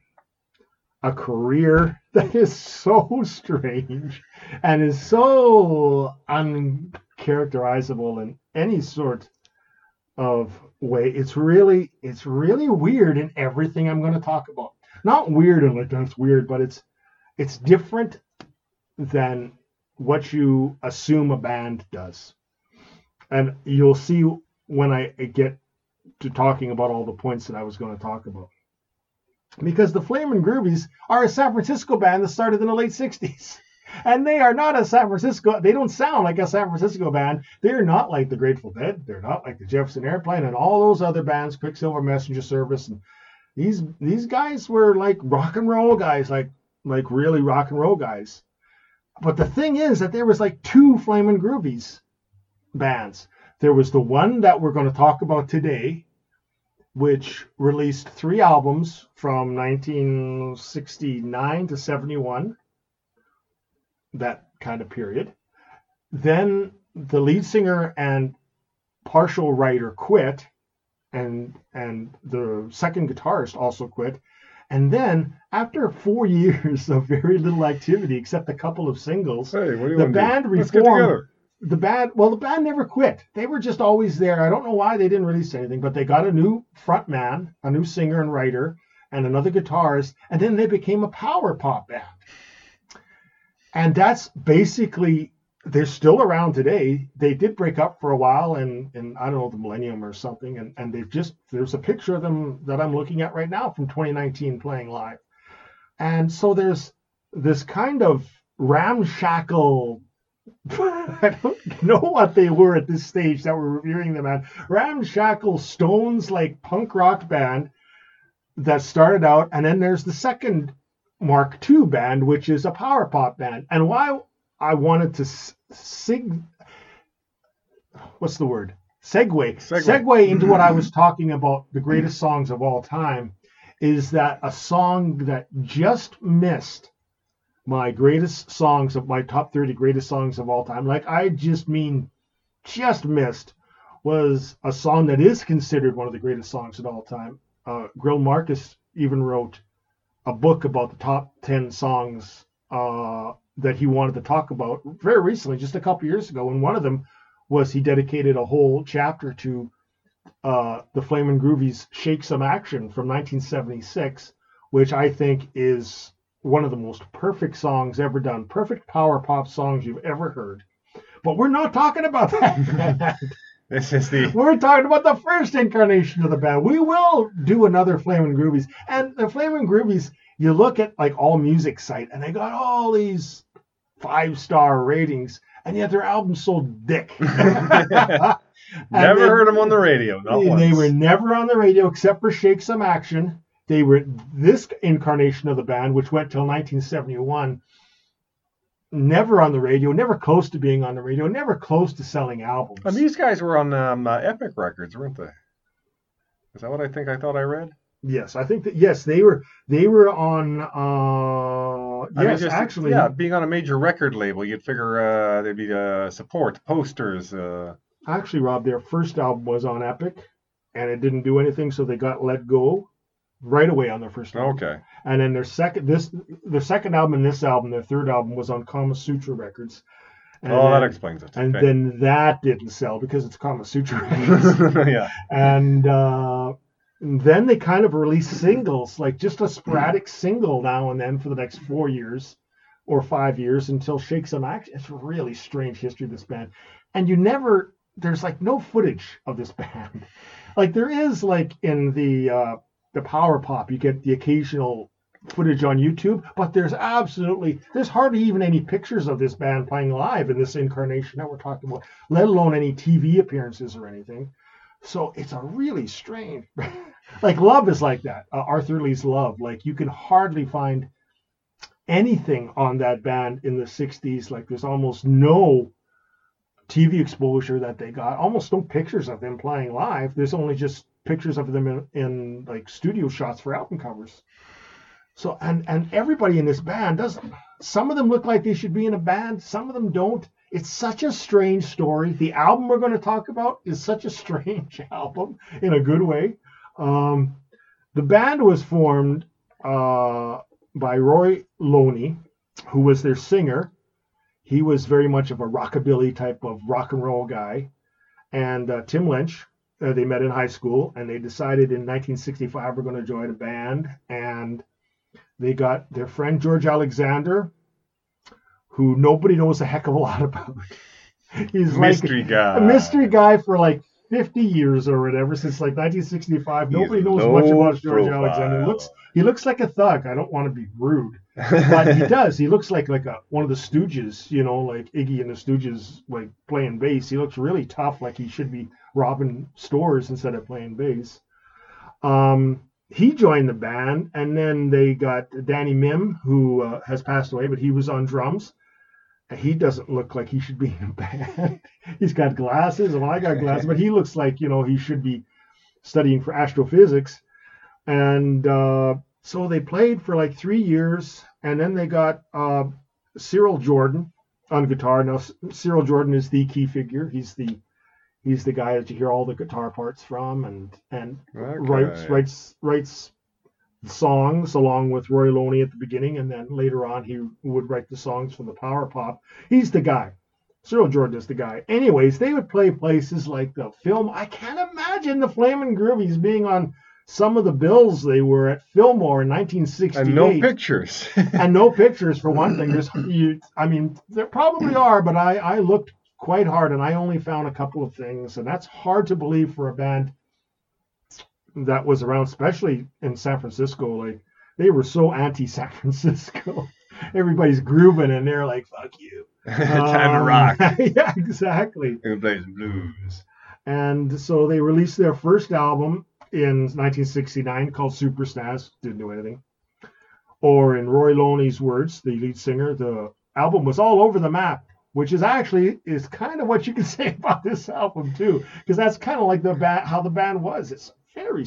a career that is so strange and is so uncharacterizable in any sort of way. It's really, it's really weird in everything I'm going to talk about. Not weird and like that's weird, but it's it's different than what you assume a band does. And you'll see when I get to talking about all the points that I was going to talk about. Because the Flamin' Groovies are a San Francisco band that started in the late 60s. and they are not a San Francisco. They don't sound like a San Francisco band. They're not like the Grateful Dead. They're not like the Jefferson Airplane and all those other bands, Quicksilver Messenger Service, and these these guys were like rock and roll guys, like like really rock and roll guys. But the thing is that there was like two Flamin' Groovies bands. There was the one that we're going to talk about today, which released three albums from 1969 to 71, that kind of period. Then the lead singer and partial writer quit, and and the second guitarist also quit. And then, after four years of very little activity, except a couple of singles, Hey, what do you the band do? Let's get reformed. The band, well, the band never quit. They were just always there. I don't know why they didn't release anything, but they got a new front man, a new singer and writer, and another guitarist, and then they became a power pop band. And that's basically they're still around today. They did break up for a while in, in I don't know the millennium or something, and, and they've just there's a picture of them that I'm looking at right now from 2019 playing live. And so there's this kind of ramshackle I don't know what they were at this stage that we're reviewing them at. Ramshackle Stones like punk rock band that started out, and then there's the second Mark II band, which is a power pop band. And why I wanted to sig, what's the word? Segway. Segue. Segue into what I was talking about, the greatest songs of all time, is that a song that just missed my greatest songs of my top 30 greatest songs of all time. Like I just mean just missed was a song that is considered one of the greatest songs of all time. Uh, Greil Marcus even wrote a book about the top 10 songs uh, that he wanted to talk about very recently, just a couple years ago. And one of them was he dedicated a whole chapter to uh, the Flamin' Groovies Shake Some Action from 1976, which I think is one of the most perfect songs ever done, perfect power pop songs you've ever heard. But we're not talking about that. This is the we're talking about the first incarnation of the band. We will do another Flamin' Groovies. And the Flamin' Groovies, you look at like AllMusic site and they got all these five star ratings, and yet their album sold dick. never heard them on the radio. Not they, they were never on the radio except for Shake Some Action. They were this incarnation of the band, which went till 1971. Never on the radio, never close to being on the radio, never close to selling albums. And these guys were on um, uh, Epic Records, weren't they? Is that what I think I thought I read? yes, I think that yes, they were they were on. Uh, I mean, yes, just- actually, yeah, being on a major record label, you'd figure uh, there'd be uh, support, posters. Uh, actually, Rob, their first album was on Epic, and it didn't do anything, so they got let go right away on their first album. okay, And then their second this their second album and this album, their third album was on Kama Sutra Records. And oh, that explains it. and okay. then that didn't sell because it's Kama Sutra Records. yeah, and uh, then they kind of released singles, like just a sporadic single now and then for the next four years or five years until Shake Some Action. It's a really strange history of this band, and you never there's like no footage of this band. Like there is like in the uh, the power pop, you get the occasional footage on YouTube, but there's absolutely there's hardly even any pictures of this band playing live in this incarnation that we're talking about, let alone any TV appearances or anything. So it's a really strange, like Love is like that. Uh, Arthur Lee's Love, like you can hardly find anything on that band in the '60s. Like there's almost no TV exposure that they got, almost no pictures of them playing live. There's only just pictures of them in, in like studio shots for album covers. So and and everybody in this band does. Some of them look like they should be in a band. Some of them don't. It's such a strange story. The album we're going to talk about is such a strange album in a good way. Um, the band was formed uh, by Roy Loney, who was their singer. He was very much of a rockabilly type of rock and roll guy. And uh, Tim Lynch, uh, they met in high school, and they decided in 1965 we're going to join a band. And they got their friend George Alexander, who nobody knows a heck of a lot about. He's like mystery guy. a mystery guy for like 50 years or whatever since like 1965. He's Nobody knows much about George profile. Alexander. He looks he looks like a thug. I don't want to be rude, but he does. He looks like like a one of the Stooges, you know, like Iggy and the Stooges, like playing bass. He looks really tough, like he should be robbing stores instead of playing bass. Um, he joined the band, and then they got Danny Mihm, who uh, has passed away, but he was on drums. He doesn't look like he should be in a band. He's got glasses, and I got glasses, but he looks like you know he should be studying for astrophysics. And uh, so they played for like three years, and then they got uh, Cyril Jordan on guitar. Now Cyril Jordan is the key figure. He's the he's the guy that you hear all the guitar parts from, and and writes writes writes songs along with Roy Loney at the beginning, and then later on he would write the songs for the Power Pop. He's the guy. Cyril Jordan is the guy. Anyways, they would play places like the film. I can't imagine the Flamin' Groovies being on some of the bills they were at Fillmore in 1968 and no pictures. and no pictures for one thing. There's, you, I mean, there probably are, but I, I looked quite hard and I only found a couple of things, and that's hard to believe for a band that was around, especially in San Francisco. Like they were so anti-San Francisco. Everybody's grooving, and they're like, "Fuck you." Time to Um, rock. yeah, exactly. And play some blues. And so they released their first album in 1969 called Supersnazz. Didn't do anything. Or in Roy Loney's words, the lead singer, the album was all over the map, which is actually is kind of what you can say about this album too, because that's kind of like the band how the band was. It's very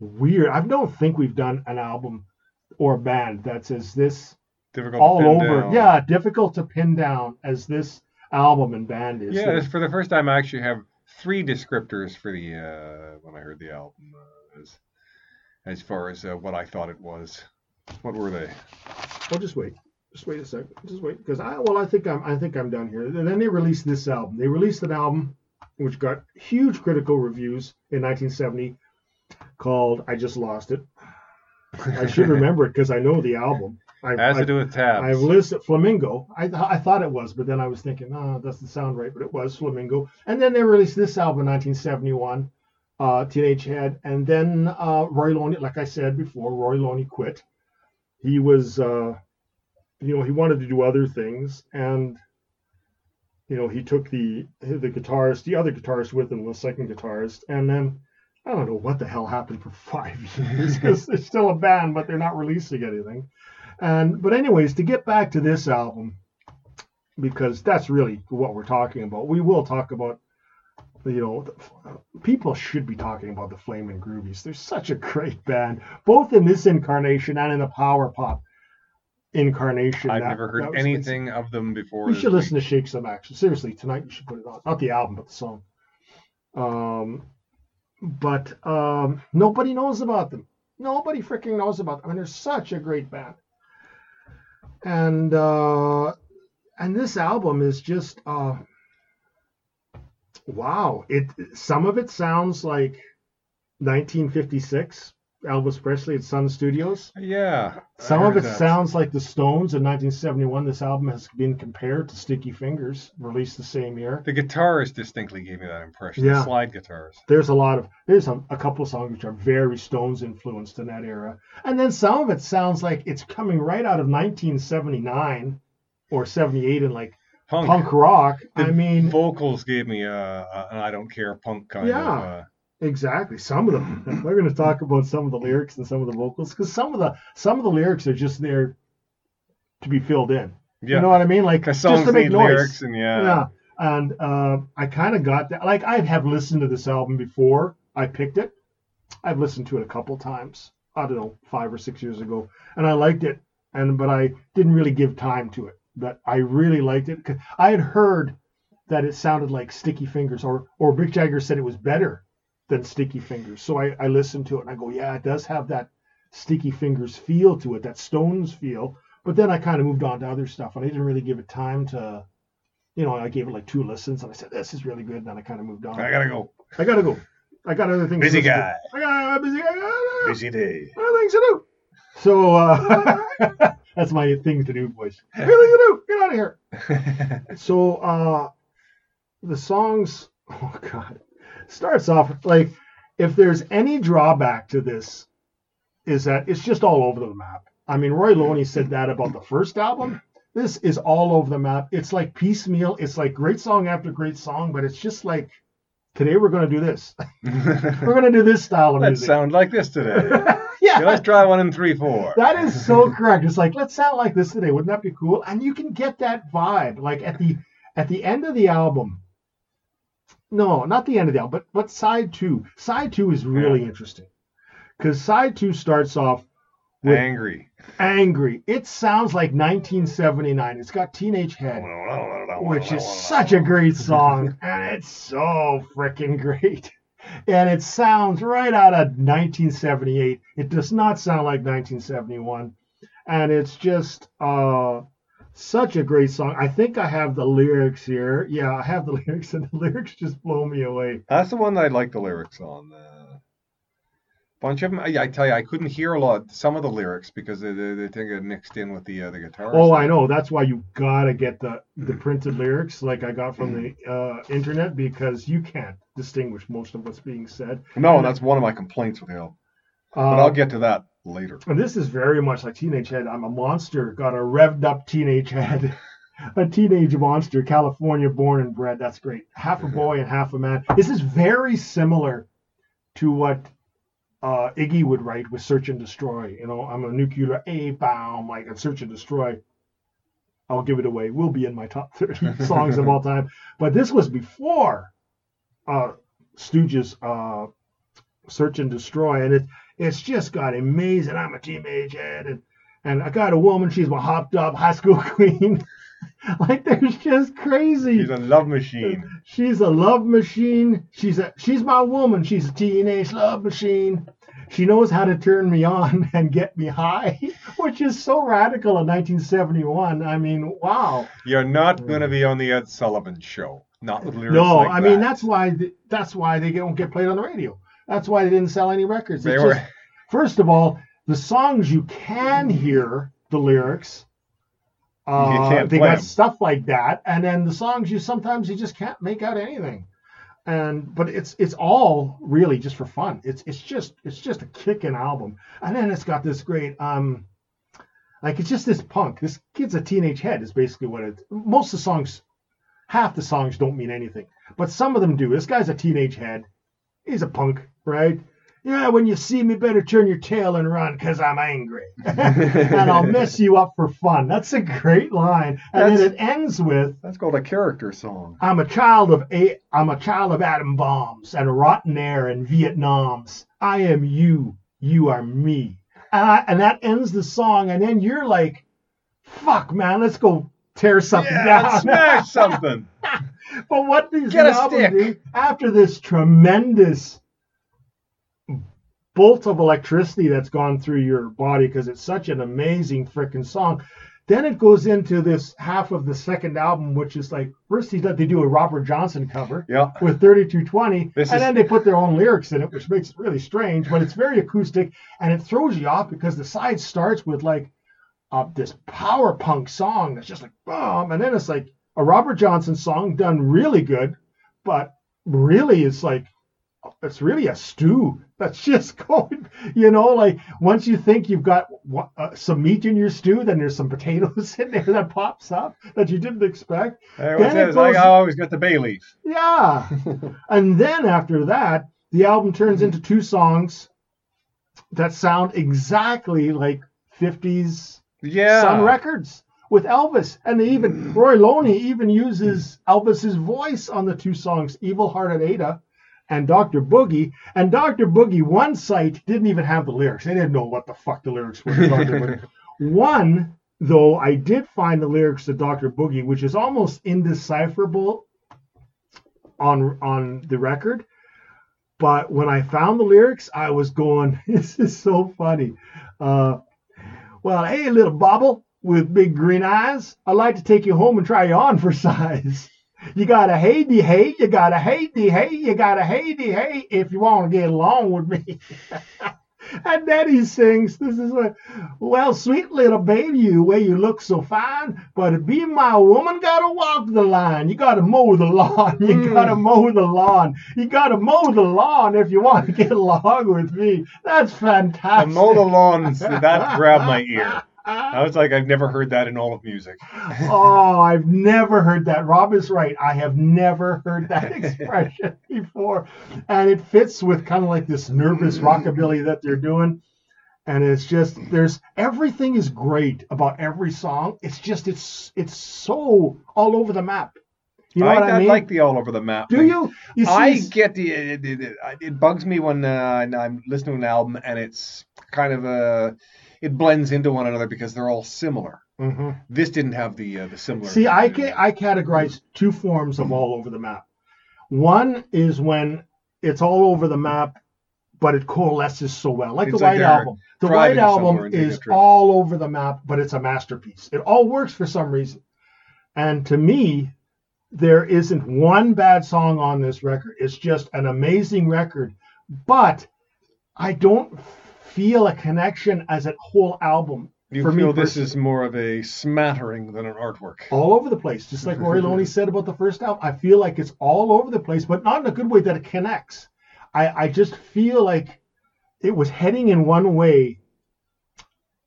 weird. I don't think we've done an album or a band that's as this Difficult all to pin over. down. Yeah, difficult to pin down as this album and band is. Yeah, for the first time, I actually have three descriptors for the uh, when I heard the album, uh, as as far as uh, what I thought it was. What were they? Well, just wait. Just wait a second. Just wait, because I well, I think I'm I think I'm done here. And then they released this album. They released an album which got huge critical reviews in 1970 called "I Just Lost It." I should remember it because I know the album. I, Has I, to do with tabs. I've listed Flamingo. I, I thought it was, but then I was thinking, oh, it doesn't sound right, but it was Flamingo. And then they released this album in 1971, uh, Teenage Head. And then uh, Roy Loney, like I said before, Roy Loney quit. He was, uh, you know, he wanted to do other things. And, you know, he took the the guitarist, the other guitarist with him, the second guitarist. And then I don't know what the hell happened for five years because they're still a band, but they're not releasing anything. And but anyways, to get back to this album, because that's really what we're talking about. We will talk about, you know, people should be talking about the Flamin' Groovies. They're such a great band, both in this incarnation and in the power pop incarnation. I've That- never heard anything of them before. this should week. listen to Shake Some Action. Seriously, tonight you should put it on. Not the album, but the song. Um, but um, nobody knows about them. Nobody freaking knows about them. I mean, they're such a great band. And uh, and this album is just uh, wow. It some of it sounds like 1956 Elvis Presley at Sun Studios. Yeah. Some of it that. sounds like the Stones in 1971. This album has been compared to Sticky Fingers, released the same year. The guitars distinctly gave me that impression. Yeah. The slide guitars. There's a lot of there's a, a couple of songs which are very Stones influenced in that era, and then some of it sounds like it's coming right out of 1979 or 78 in like Punk. punk rock. The I mean, vocals gave me a, a an I don't care punk kind Yeah. of. Uh, Exactly. Some of them. We're going to talk about some of the lyrics and some of the vocals because some of the some of the lyrics are just there to be filled in. yeah. You know what I mean? Like just to make noise. lyrics and yeah. Yeah. And uh, I kind of got that. Like I have listened to this album before I picked it. I've listened to it a couple times. I don't know, five or six years ago, and I liked it. And but I didn't really give time to it. But I really liked it. I had heard that it sounded like Sticky Fingers, or or Mick Jagger said it was better than Sticky Fingers. So I, I listened to it and I go, yeah, it does have that Sticky Fingers feel to it, that Stones feel. But then I kind of moved on to other stuff, and I didn't really give it time to, you know, I gave it like two listens, and I said this is really good. And then I kind of moved on. I gotta go. I gotta go. I got other things. Busy listen to. guy. I got a busy guy. Busy day. other things to do. So uh, that's my thing to do voice. Got things to do. Get out of here. So uh, the songs. Oh God. Starts off like if there's any drawback to this, is that it's just all over the map. I mean, Roy Loney said mm-hmm. that about the first album. This is all over the map. It's like piecemeal. It's like great song after great song, but it's just like today we're going to do this. we're going to do this style of Let's music. sound like this today. yeah, Yeah, let's try one in three four. that is so correct. It's like let's sound like this today. Wouldn't that be cool? And you can get that vibe like at the at the end of the album. No, not the end of the album, but but side two. Side two is really interesting because side two starts off with Angry. angry. It sounds like 1979. It's got Teenage Head, which is such a great song, and it's so freaking great. And it sounds right out of 1978. It does not sound like 1971, and it's just uh, such a great song. I think I have the lyrics here. Yeah, I have the lyrics, and the lyrics just blow me away. That's the one that I like the lyrics on. Uh, bunch of them. I, I tell you, I couldn't hear a lot some of the lyrics because they, they, they think it mixed in with the uh, the guitar. Oh, stuff. I know. That's why you gotta get the the printed lyrics, like I got from the uh, internet, because you can't distinguish most of what's being said. No, and that's one of my complaints with Hill. But Uh, I'll get to that later. and this is very much like Teenage Head. I'm a monster. Got a revved up teenage head. a teenage monster, California born and bred. That's great. Half a boy and half a man. This is very similar to what uh, Iggy would write with Search and Destroy. You know, I'm a nuclear A bomb, like a Search and Destroy. I'll give it away. Will be in my top 30 songs of all time. But this was before uh, Stooges uh, Search and Destroy, and it it's just got amazing. I'm a teenage head, and and I got a woman. She's my hopped up high school queen. like there's just crazy. She's a love machine. She's a love machine. She's a she's my woman. She's a teenage love machine. She knows how to turn me on and get me high, which is so radical in 1971. I mean, wow. You're not going to be on the Ed Sullivan show. Not with lyrics No, like I mean that's why th- that's why they don't get played on the radio. That's why they didn't sell any records. They It's were. just- first of all, the songs you can hear the lyrics. Uh, You can't they play got 'em. stuff like that, and then the songs you sometimes you just can't make out anything. And but it's it's all really just for fun. It's it's just it's just a kicking album, and then it's got this great um, like it's just this punk. This kid's a teenage head is basically what it. Most of the songs, half the songs don't mean anything, but some of them do. This guy's a teenage head. He's a punk, right? Yeah, when you see me, better turn your tail and run, cause I'm angry, and I'll mess you up for fun. That's a great line, and then it ends with. That's called a character song. I'm a child of a I'm a child of atom bombs and rotten air and Vietnams. I am you, you are me. And, I, and that ends the song, and then you're like, "Fuck, man, let's go tear something Yeah, down." smash something. but what these Get a albums stick. do after this tremendous bolt of electricity that's gone through your body because it's such an amazing freaking song. Then it goes into this half of the second album, which is like first he they do a Robert Johnson cover Yeah. with 3220, This and is- then they put their own lyrics in it, which makes it really strange. But it's very acoustic, and it throws you off because the side starts with like uh, this power punk song that's just like boom, and then it's like a Robert Johnson song done really good, but really it's like it's really a stew that's just going, you know, like once you think you've got uh, some meat in your stew, then there's some potatoes in there that pops up that you didn't expect. Hey, Then what's it this? I I always got the bay leaf. Yeah. and then after that, the album turns into two songs that sound exactly like 50s Yeah. Sun Records with Elvis. And they even, Roy Loney even uses Elvis's voice on the two songs, Evil Hearted Ada and Dr. Boogie. And Dr. Boogie, one site didn't even have the lyrics. They didn't know what the fuck the lyrics were. to Dr. Boogie. One, though, I did find the lyrics to Dr. Boogie, which is almost indecipherable on on the record. But when I found the lyrics, I was going, "This is so funny." Uh, well, hey, little bobble with big green eyes, I'd like to take you home and try you on for size. You gotta hey de hey, you gotta hey de hey, you gotta hey de hey if you want to get along with me. and then he sings, this is a, well, sweet little baby, you way you look so fine, but to be my woman, gotta walk the line. You gotta mow the lawn. You Mm. gotta mow the lawn. You gotta mow the lawn if you want to get along with me. That's The fantastic. mow the lawn, that grabbed my ear. I was like, I've never heard that in all of music. oh, I've never heard that. Rob is right. I have never heard that expression before. And it fits with kind of like this nervous rockabilly that they're doing. And it's just there's everything is great about every song. It's just it's it's so all over the map. You know I, what I, I mean? like the all over the map. Do thing. you? You see, I get the it, it, it, it bugs me when uh, I'm listening to an album and it's kind of a it blends into one another because they're all similar. Mhm. This didn't have the uh, the similar. See, I ca- I categorize two forms of all over the map. One is when it's all over the map, but it coalesces so well, like It's the like White Album. The White Album is all over the map, but it's a masterpiece. It all works for some reason. And to me, there isn't one bad song on this record. It's just an amazing record, but I don't feel a connection as a whole album. you for me this is more of a smattering than an artwork. all over the place, just like Roy Loney said about the first album. I feel like it's all over the place, but not in a good way that it connects. I, I just feel like it was heading in one way,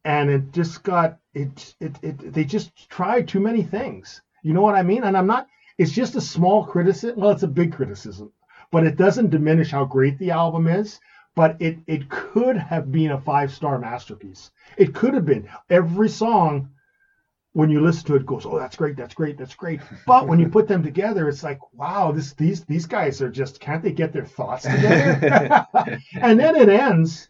and it just got it, it it they just tried too many things. You know what I mean? And I'm not. It's just a small criticism. Well, it's a big criticism, but it doesn't diminish how great the album is. But it it could have been a five star masterpiece. It could have been every song when you listen to it goes, oh, that's great, that's great, that's great. But when you put them together, it's like, wow, this these these guys are just can't they get their thoughts together? and then it ends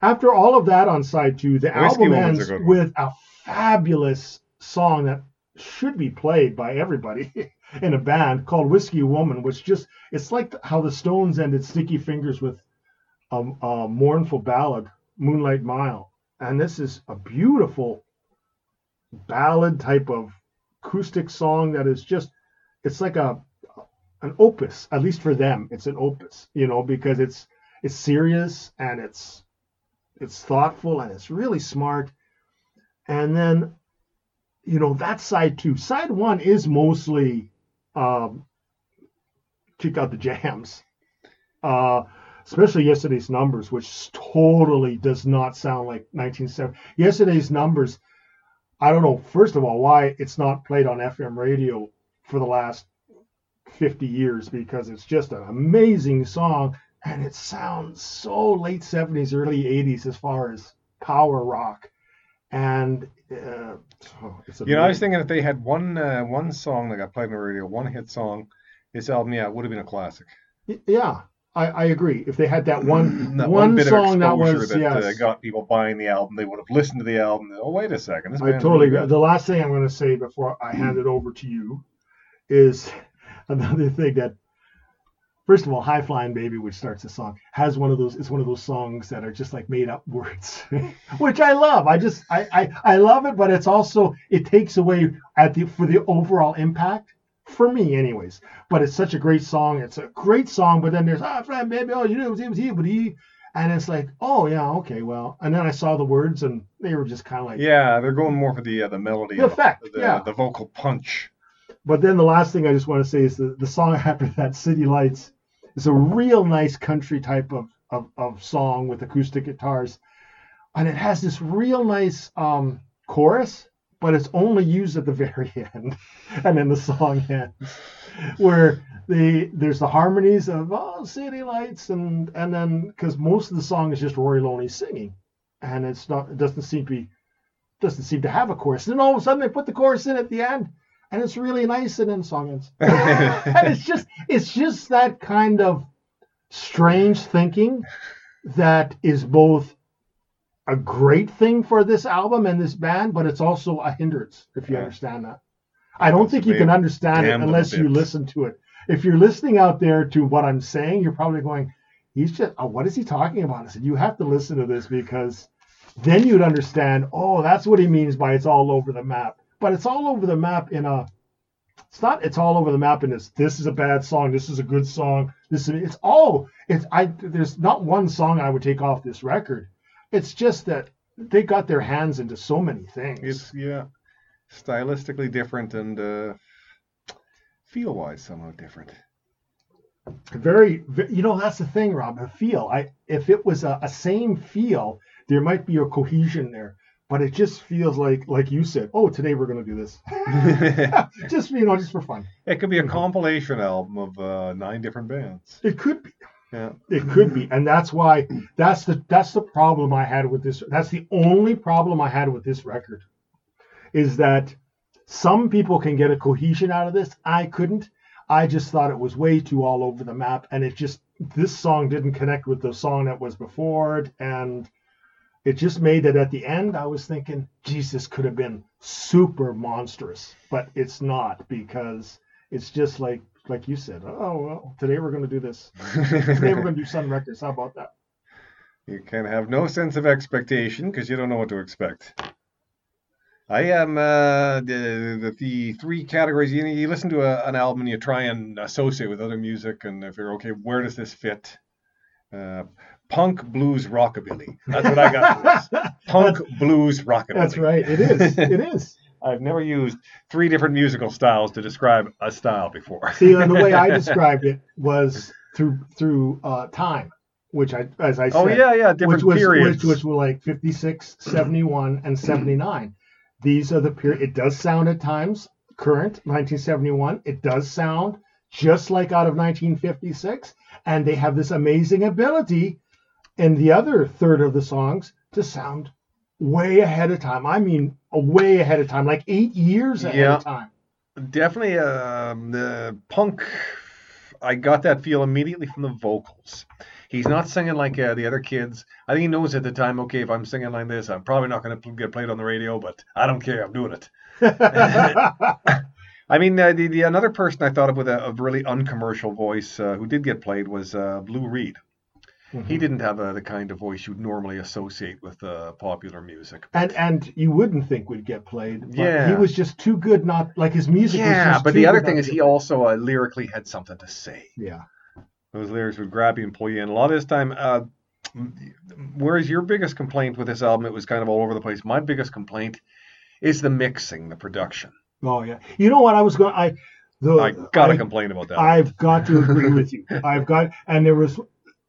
after all of that on side two. The Whiskey album ends with a fabulous song that should be played by everybody in a band called Whiskey Woman, which just it's like how the Stones ended Sticky Fingers with a, a mournful ballad, Moonlight Mile, and this is a beautiful ballad type of acoustic song that is just it's like a an opus at least for them it's an opus you know because it's it's serious and it's it's thoughtful and it's really smart. And then you know that side two side one is mostly um kick out the jams. Uh especially yesterday's numbers which totally does not sound like 1970 yesterday's numbers I don't know, first of all, why it's not played on FM radio for the last 50 years because it's just an amazing song and it sounds so late 70s, early 80s as far as power rock. And uh, oh, it's You know, I was thinking if they had one uh, one song that got played on the radio, one hit song, this album, yeah, it would have been a classic. yeah, I, I agree. If they had that one that one, bit song of that was that yes, uh, got people buying the album, they would have listened to the album. Oh, wait a second, I totally really agree. The last thing I'm going to say before I hand it over to you is another thing that, first of all, High Flying Baby, which starts the song, has one of those. It's one of those songs that are just like made up words, which I love. I just I, I I love it, but it's also it takes away at the for the overall impact for me, anyways. But it's such a great song. It's a great song, but then there's ah, Flying Baby, oh, you know, it was he, but he. And it's like, oh yeah, okay, well. And then I saw the words, and they were just kind of like, Yeah, they're going more for the uh, the melody, The effect, the, yeah. the vocal punch. But then the last thing I just want to say is the, the song after that, City Lights, is a real nice country type of, of, of song with acoustic guitars. And it has this real nice um, chorus, but it's only used at the very end. and then the song ends. Where the there's the harmonies of oh city lights and and then because most of the song is just Rory Loney singing. And it's not it doesn't seem to be doesn't seem to have a chorus. And then all of a sudden they put the chorus in at the end and it's really nice and then the song ends and it's just it's just that kind of strange thinking that is both a great thing for this album and this band but it's also a hindrance if you Yeah. understand that. I don't think you can understand it damned them a unless you listen to it. If you're listening out there to what i'm saying you're probably going he's just oh, what is he talking about? I said you have to listen to this because then you'd understand oh that's what he means by it's all over the map. But it's all over the map in a it's not it's all over the map in this this is a bad song this is a good song this is it's all it's i there's not one song i would take off this record It's just that they got their hands into so many things. It's yeah, stylistically different and uh, feel wise somewhat different. very, ve- you know, that's the thing, Rob. A feel. I if it was a, a same feel, there might be a cohesion there. But it just feels like, like you said, oh, today we're gonna do this. just you know, just for fun. it could be a compilation album of uh, nine different bands. It could be. Yeah. It could be, and that's why that's the that's the problem I had with this. That's the only problem I had with this record, is that some people can get a cohesion out of this. I couldn't. I just thought it was way too all over the map, and it just this song didn't connect with the song that was before it, and it just made it at the end. I was thinking, Jesus could have been super monstrous, but it's not because it's just like like you said. Oh well, today we're going to do this. Today we're going to do Sun Records. How about that? You can have no sense of expectation because you don't know what to expect. I am uh, the, the the three categories. You, you listen to a, an album and you try and associate with other music and figure, okay, where does this fit? Uh, punk, blues, rockabilly. That's what I got. For this. Punk, blues, rockabilly. That's right. It is. It is. I've never used three different musical styles to describe a style before. See, and the way I described it was through through uh, time, which I, as I said, oh yeah, yeah, different which was periods. which, which were like 56, 71, and 79. These are the period. It does sound at times current, 1971. It does sound just like out of 1956, and they have this amazing ability in the other third of the songs to sound way ahead of time. I mean, way ahead of time, like eight years ahead Yeah. of time. Definitely, um, the punk. I got that feel immediately from the vocals. He's not singing like uh, the other kids. I think he knows at the time. Okay, if I'm singing like this, I'm probably not going to get played on the radio, but I don't care. I'm doing it. I mean, uh, the, the another person I thought of with a, a really uncommercial voice uh, who did get played was uh, Lou Reed. He didn't have uh, the kind of voice you'd normally associate with uh, popular music. and and you wouldn't think would get played. But Yeah. he was just too good. Not like his music. was Yeah, but the other thing is he played. also uh, lyrically had something to say. Yeah. Those lyrics would grab you and pull you in. A lot of this time, uh, whereas your biggest complaint with this album, it was kind of all over the place. My biggest complaint is the mixing, the production. Oh yeah. You know what? I was going. I the I gotta I- complain about that. I've got to agree with you. I've got, and there was,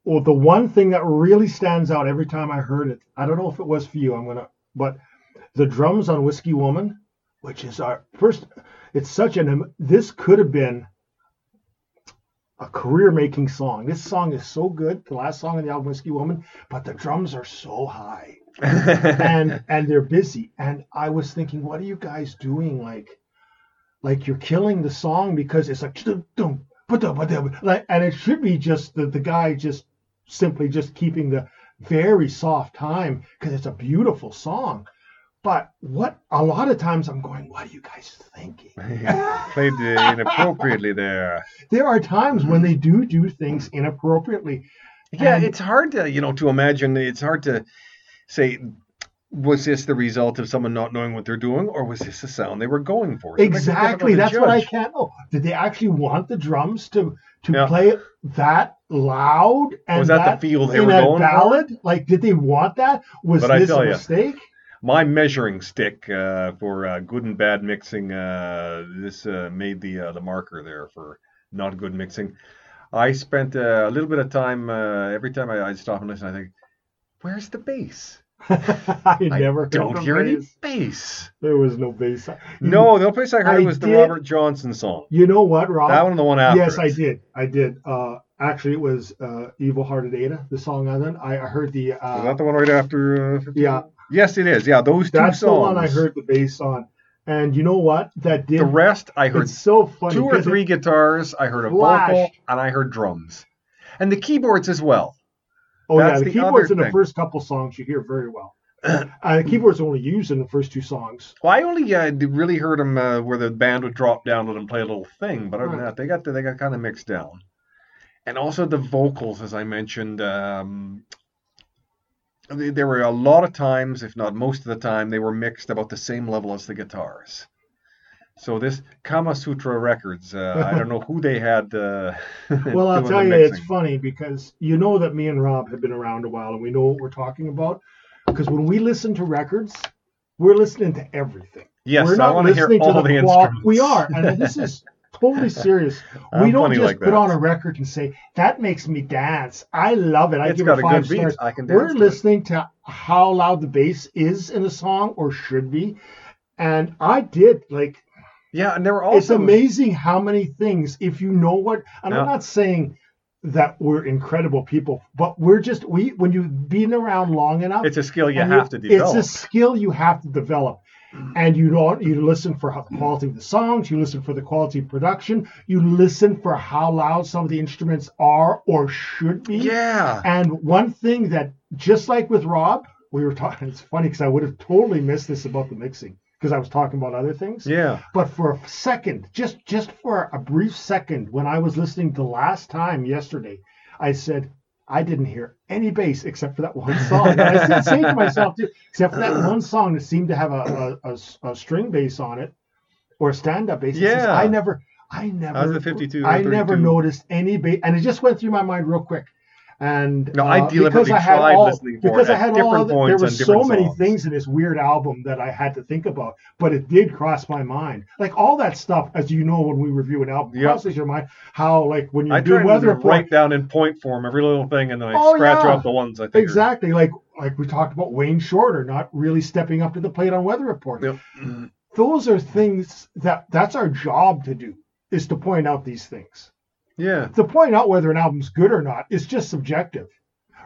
well, the one thing that really stands out every time I heard it. I don't know if it was for you. I'm gonna, but the drums on Whiskey Woman, which is our first. It's such an. This could have been a career-making song. This song is so good. The last song on the album, Whiskey Woman, but the drums are so high and and they're busy. And I was thinking, what are you guys doing? Like, like you're killing the song because it's like, dum, dum, ba-dum, ba-dum. like, and it should be just the the guy just simply just keeping the very soft time because it's a beautiful song. But what a lot of times I'm going, what are you guys thinking? Played inappropriately there. There are times when they do do things inappropriately. Yeah, And- it's hard to you know to imagine. It's hard to say. Was this the result of someone not knowing what they're doing, or was this the sound they were going for? So it makes it Exactly. That's to what I can't know. Did they actually want the drums to to Yeah. play it that loud and Was that the feel they in were a going for? ballad? Like, did they want that? Was But this a mistake? My measuring stick uh, for uh, good and bad mixing. Uh, this uh, made the uh, the marker there for not good mixing. I spent uh, a little bit of time uh, every time I, I stop and listen. I think, where's the bass? I I never heard don't hear any bass. bass. There was no bass. No, the only place I heard I was the Robert Johnson song. You know what, Rob? That one and the one after. yes, it. I did. I did. Uh, actually, it was uh, "Evil Hearted Ada," the song on it. I heard the. Is Uh, that the one right after? Uh, yeah, Yes, it is. Yeah, those two that's the one I heard the bass on. And you know what? That did. The rest, I heard so funny. two or three guitars. I heard a vocal, and I heard drums, and the keyboards as well. Oh That's yeah, the, the keyboards in the first couple songs you hear very well. uh, the keyboards are only used in the first two songs. Well, I only uh, really heard them uh, where the band would drop down and play a little thing, but other than that, they got they got kind of mixed down. And also the vocals, as I mentioned, um, they- there were a lot of times, if not most of the time, they were mixed about the same level as the guitars. So this Kama Sutra Records, uh, I don't know who they had. Uh, Well, I'll tell you, it's funny because you know that me and Rob have been around a while and we know what we're talking about. because when we listen to records, we're listening to everything. Yes, we're I not want to hear listening to the, the qual- We are, and this is totally serious. We don't just like put that. on a record and say that makes me dance. I love it. I It's give got it a five stars. I can dance We're to it. listening to how loud the bass is in a song or should be, and I did like. Yeah, and there were also it's amazing how many things if you know what. And Yeah. I'm not saying that we're incredible people, but we're just we when you've been around long enough. It's a skill you have to develop. It's a skill you have to develop. And you don't you listen for the quality of the songs, you listen for the quality of production, you listen for how loud some of the instruments are or should be. yeah. And one thing that just like with Rob, we were talking it's funny because I would have totally missed this about the mixing because I was talking about other things. Yeah. But for a second, just just for a brief second, when I was listening the last time yesterday, I said I didn't hear any bass except for that one song. And I say to myself, too, except for that one song that seemed to have a, a, a- a string bass on it or a stand-up bass. It says, Yeah. I never, I never, 52 I never noticed any bass, and it just went through my mind real quick. And No, I uh, deliberately because I had tried all, listening for because it I had all different other, there points were so different many things in this weird album that I had to think about, but it did cross my mind. Like all that stuff, as you know, when we review an album, Yep. crosses your mind. How like when you're I try weather report, write down in point form every little thing, and then I Oh, scratch yeah. off the ones I think. exactly like like we talked about Wayne Shorter not really stepping up to the plate on weather report. Yep. Those are things that that's our job to do is to point out these things. Yeah. To point out whether an album's good or not is just subjective,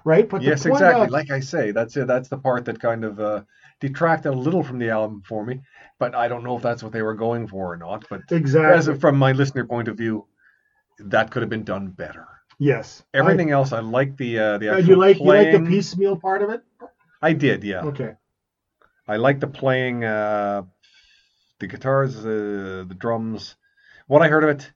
right? But Yes, exactly. out- Like I say, that's it. That's the part that kind of uh, detracted a little from the album for me. But I don't know if that's what they were going for or not. But exactly. a, from my listener point of view, that could have been done better. yes. Everything else, I like the uh, the I, actual you like you like the piecemeal part of it? I did, yeah. Okay. I like the playing, uh, the guitars, uh, the drums. What I heard of it,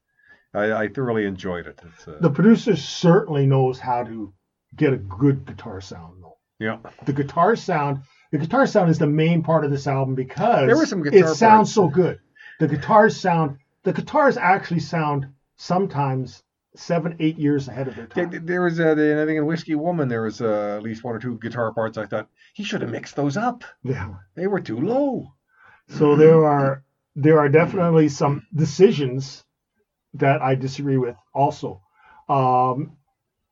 I, I thoroughly enjoyed it. Uh, The producer certainly knows how to get a good guitar sound though. yeah, the guitar sound the guitar sound is the main part of this album because There were some it guitar sounds so good the guitars sound the guitars actually sound sometimes seven eight years ahead of their There, time there was, uh, I think in Whiskey Woman, there was uh, at least one or two guitar parts. I thought he should have mixed those up. yeah They were too low. so there are there are definitely some decisions that i disagree with also um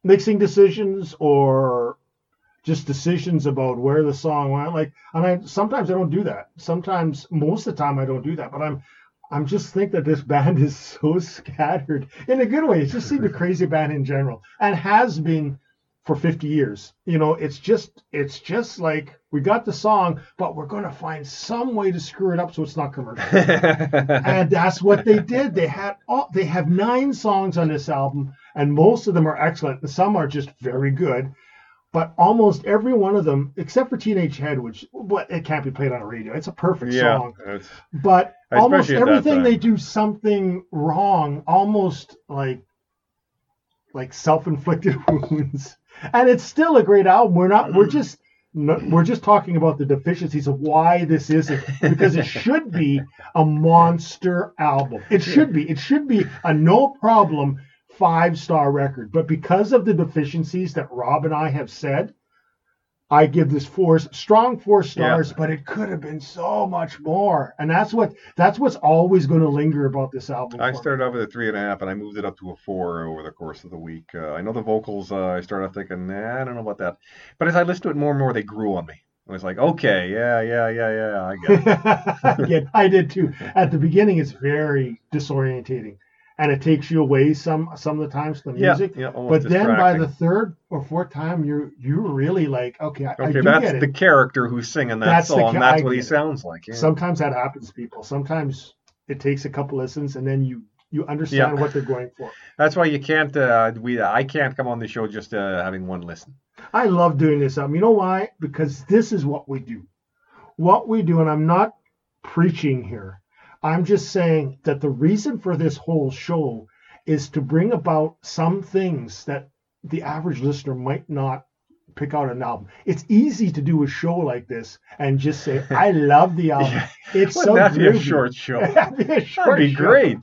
mixing decisions or just decisions about where the song went. Like, and I sometimes I don't do that. Sometimes, most of the time, I don't do that. But I'm, I'm just think that this band is so scattered in a good way. it's just seemed a crazy band in general, and has been for 50 years. You know, it's just, it's just like we got the song, but we're gonna find some way to screw it up so it's not commercial and that's what they did. They had all they have nine songs on this album, and most of them are excellent, and some are just very good. But almost every one of them, except for Teenage Head, which what it can't be played on a radio. It's a perfect yeah, song. But almost everything they do something wrong, almost like like self-inflicted wounds. And it's still a great album. We're not. We're just. No- We're just talking about the deficiencies of why this isn't because it should be a monster album. It should be. It should be a no problem five star record. But because of the deficiencies that Rob and I have said, I give this four strong four stars, but it could have been so much more. And that's what that's what's always going to linger about this album. I started off with a three and a half, and I moved it up to a four over the course of the week. Uh, I know the vocals. Uh, I started off thinking, nah, I don't know about that, but as I listened to it more and more, they grew on me. I was like, okay, yeah, yeah, yeah, yeah, I get it. yeah, I did too. At the beginning, it's very disorientating, and it takes you away some some of the times from the music. yeah, But then by the third or fourth time, you're you're really like, okay, I, I Okay, do that's the character who's singing that That's the song. ca- that's I what he it. sounds like. Yeah. Sometimes that happens, to people. Sometimes it takes a couple listens, and then you you understand Yeah. what they're going for. That's why you can't. Uh, we I can't come on the show just uh, having one listen. I love doing this album. You know why? Because this is what we do. What we do, and I'm not preaching here. I'm just saying that the reason for this whole show is to bring about some things that the average listener might not pick out an album. It's easy to do a show like this and just say, I love the album. Yeah. It's Wouldn't so that be a short show? That'd be a short That'd be show great.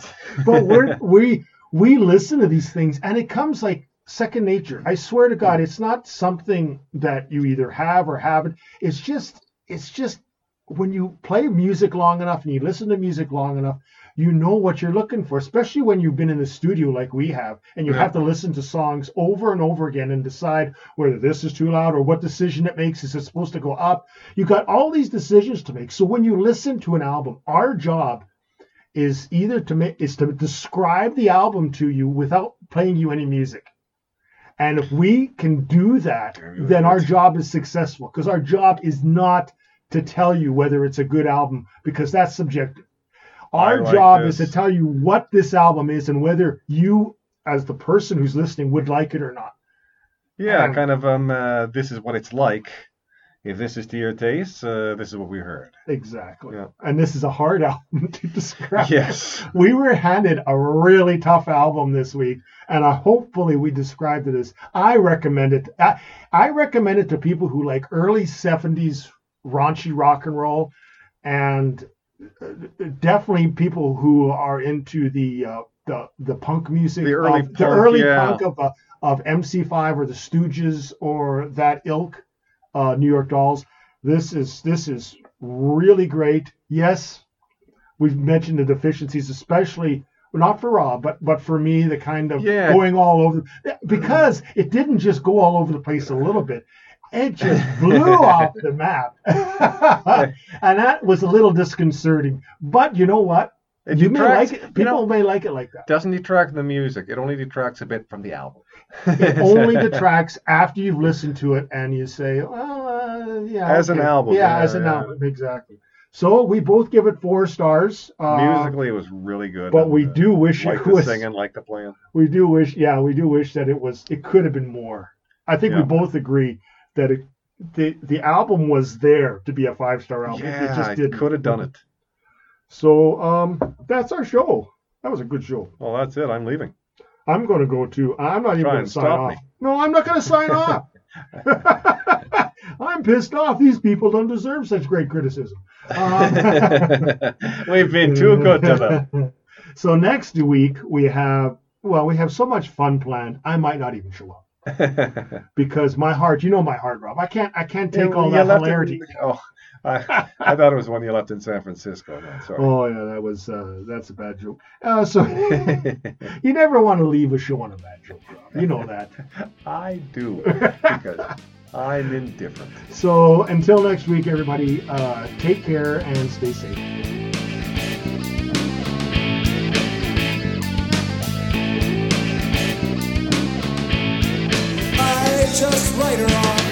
but we're we we listen to these things and it comes like second nature. I swear to God, it's not something that you either have or haven't. It's just, it's just when you play music long enough and you listen to music long enough, you know what you're looking for, especially when you've been in the studio like we have, and you Yeah. have to listen to songs over and over again and decide whether this is too loud or what decision it makes. Is it supposed to go up? You've got all these decisions to make. So when you listen to an album, our job is either to make is to describe the album to you without playing you any music. And if we can do that, then our job is successful because our job is not to tell you whether it's a good album because that's subjective. Our like job this. is to tell you what this album is and whether you, as the person who's listening, would like it or not. Yeah, Um, kind of. Um, uh, this is what it's like. If this is to your taste, uh, this is what we heard. Exactly. Yeah. And this is a hard album to describe. Yes. we were handed a really tough album this week, and I, hopefully we described it as I recommend it. I, I recommend it to people who like early '70s raunchy rock and roll, and uh, definitely people who are into the uh, the the punk music, The early of, the punk, early yeah. punk of uh, of MC5 or the Stooges or that ilk, uh, New York Dolls. This is this is really great. Yes, we've mentioned the deficiencies, especially not for Rob, but but for me, the kind of Yeah. going all over because it didn't just go all over the place a little bit. It just blew off the map, and that was a little disconcerting. But you know what? It you may like it. you People know, may like it like that. doesn't detract the music. It only detracts a bit from the album. It only detracts after you've listened to it and you say, well, uh, yeah. As an album, Yeah, yeah, as an yeah. album, exactly. So we both give it four stars. Uh, Musically, it was really good. but we uh, do wish like it the was. singing, like the playing. We do wish, yeah, we do wish that it was. It could have been more. I think we both agree that it, the the album was there to be a five star album. Yeah, it just didn't. could have done it. So um, that's our show. That was a good show. Well, that's it. I'm leaving. I'm going to go to. I'm not even going to sign off. me. No, I'm not going to sign off. I'm pissed off. These people don't deserve such great criticism. Um, We've been too good to them. so next week we have. Well, we have so much fun planned. I might not even show up because my heart. You know my heart, Rob. I can't. I can't take all that hilarity. oh, I, I thought it was one you left in San Francisco. Sorry. Oh yeah, that was. Uh, that's a bad joke. Uh, so you never want to leave a show on a bad joke. Rob. You know that. I do because I'm indifferent. So until next week, everybody, uh, take care and stay safe. just later on.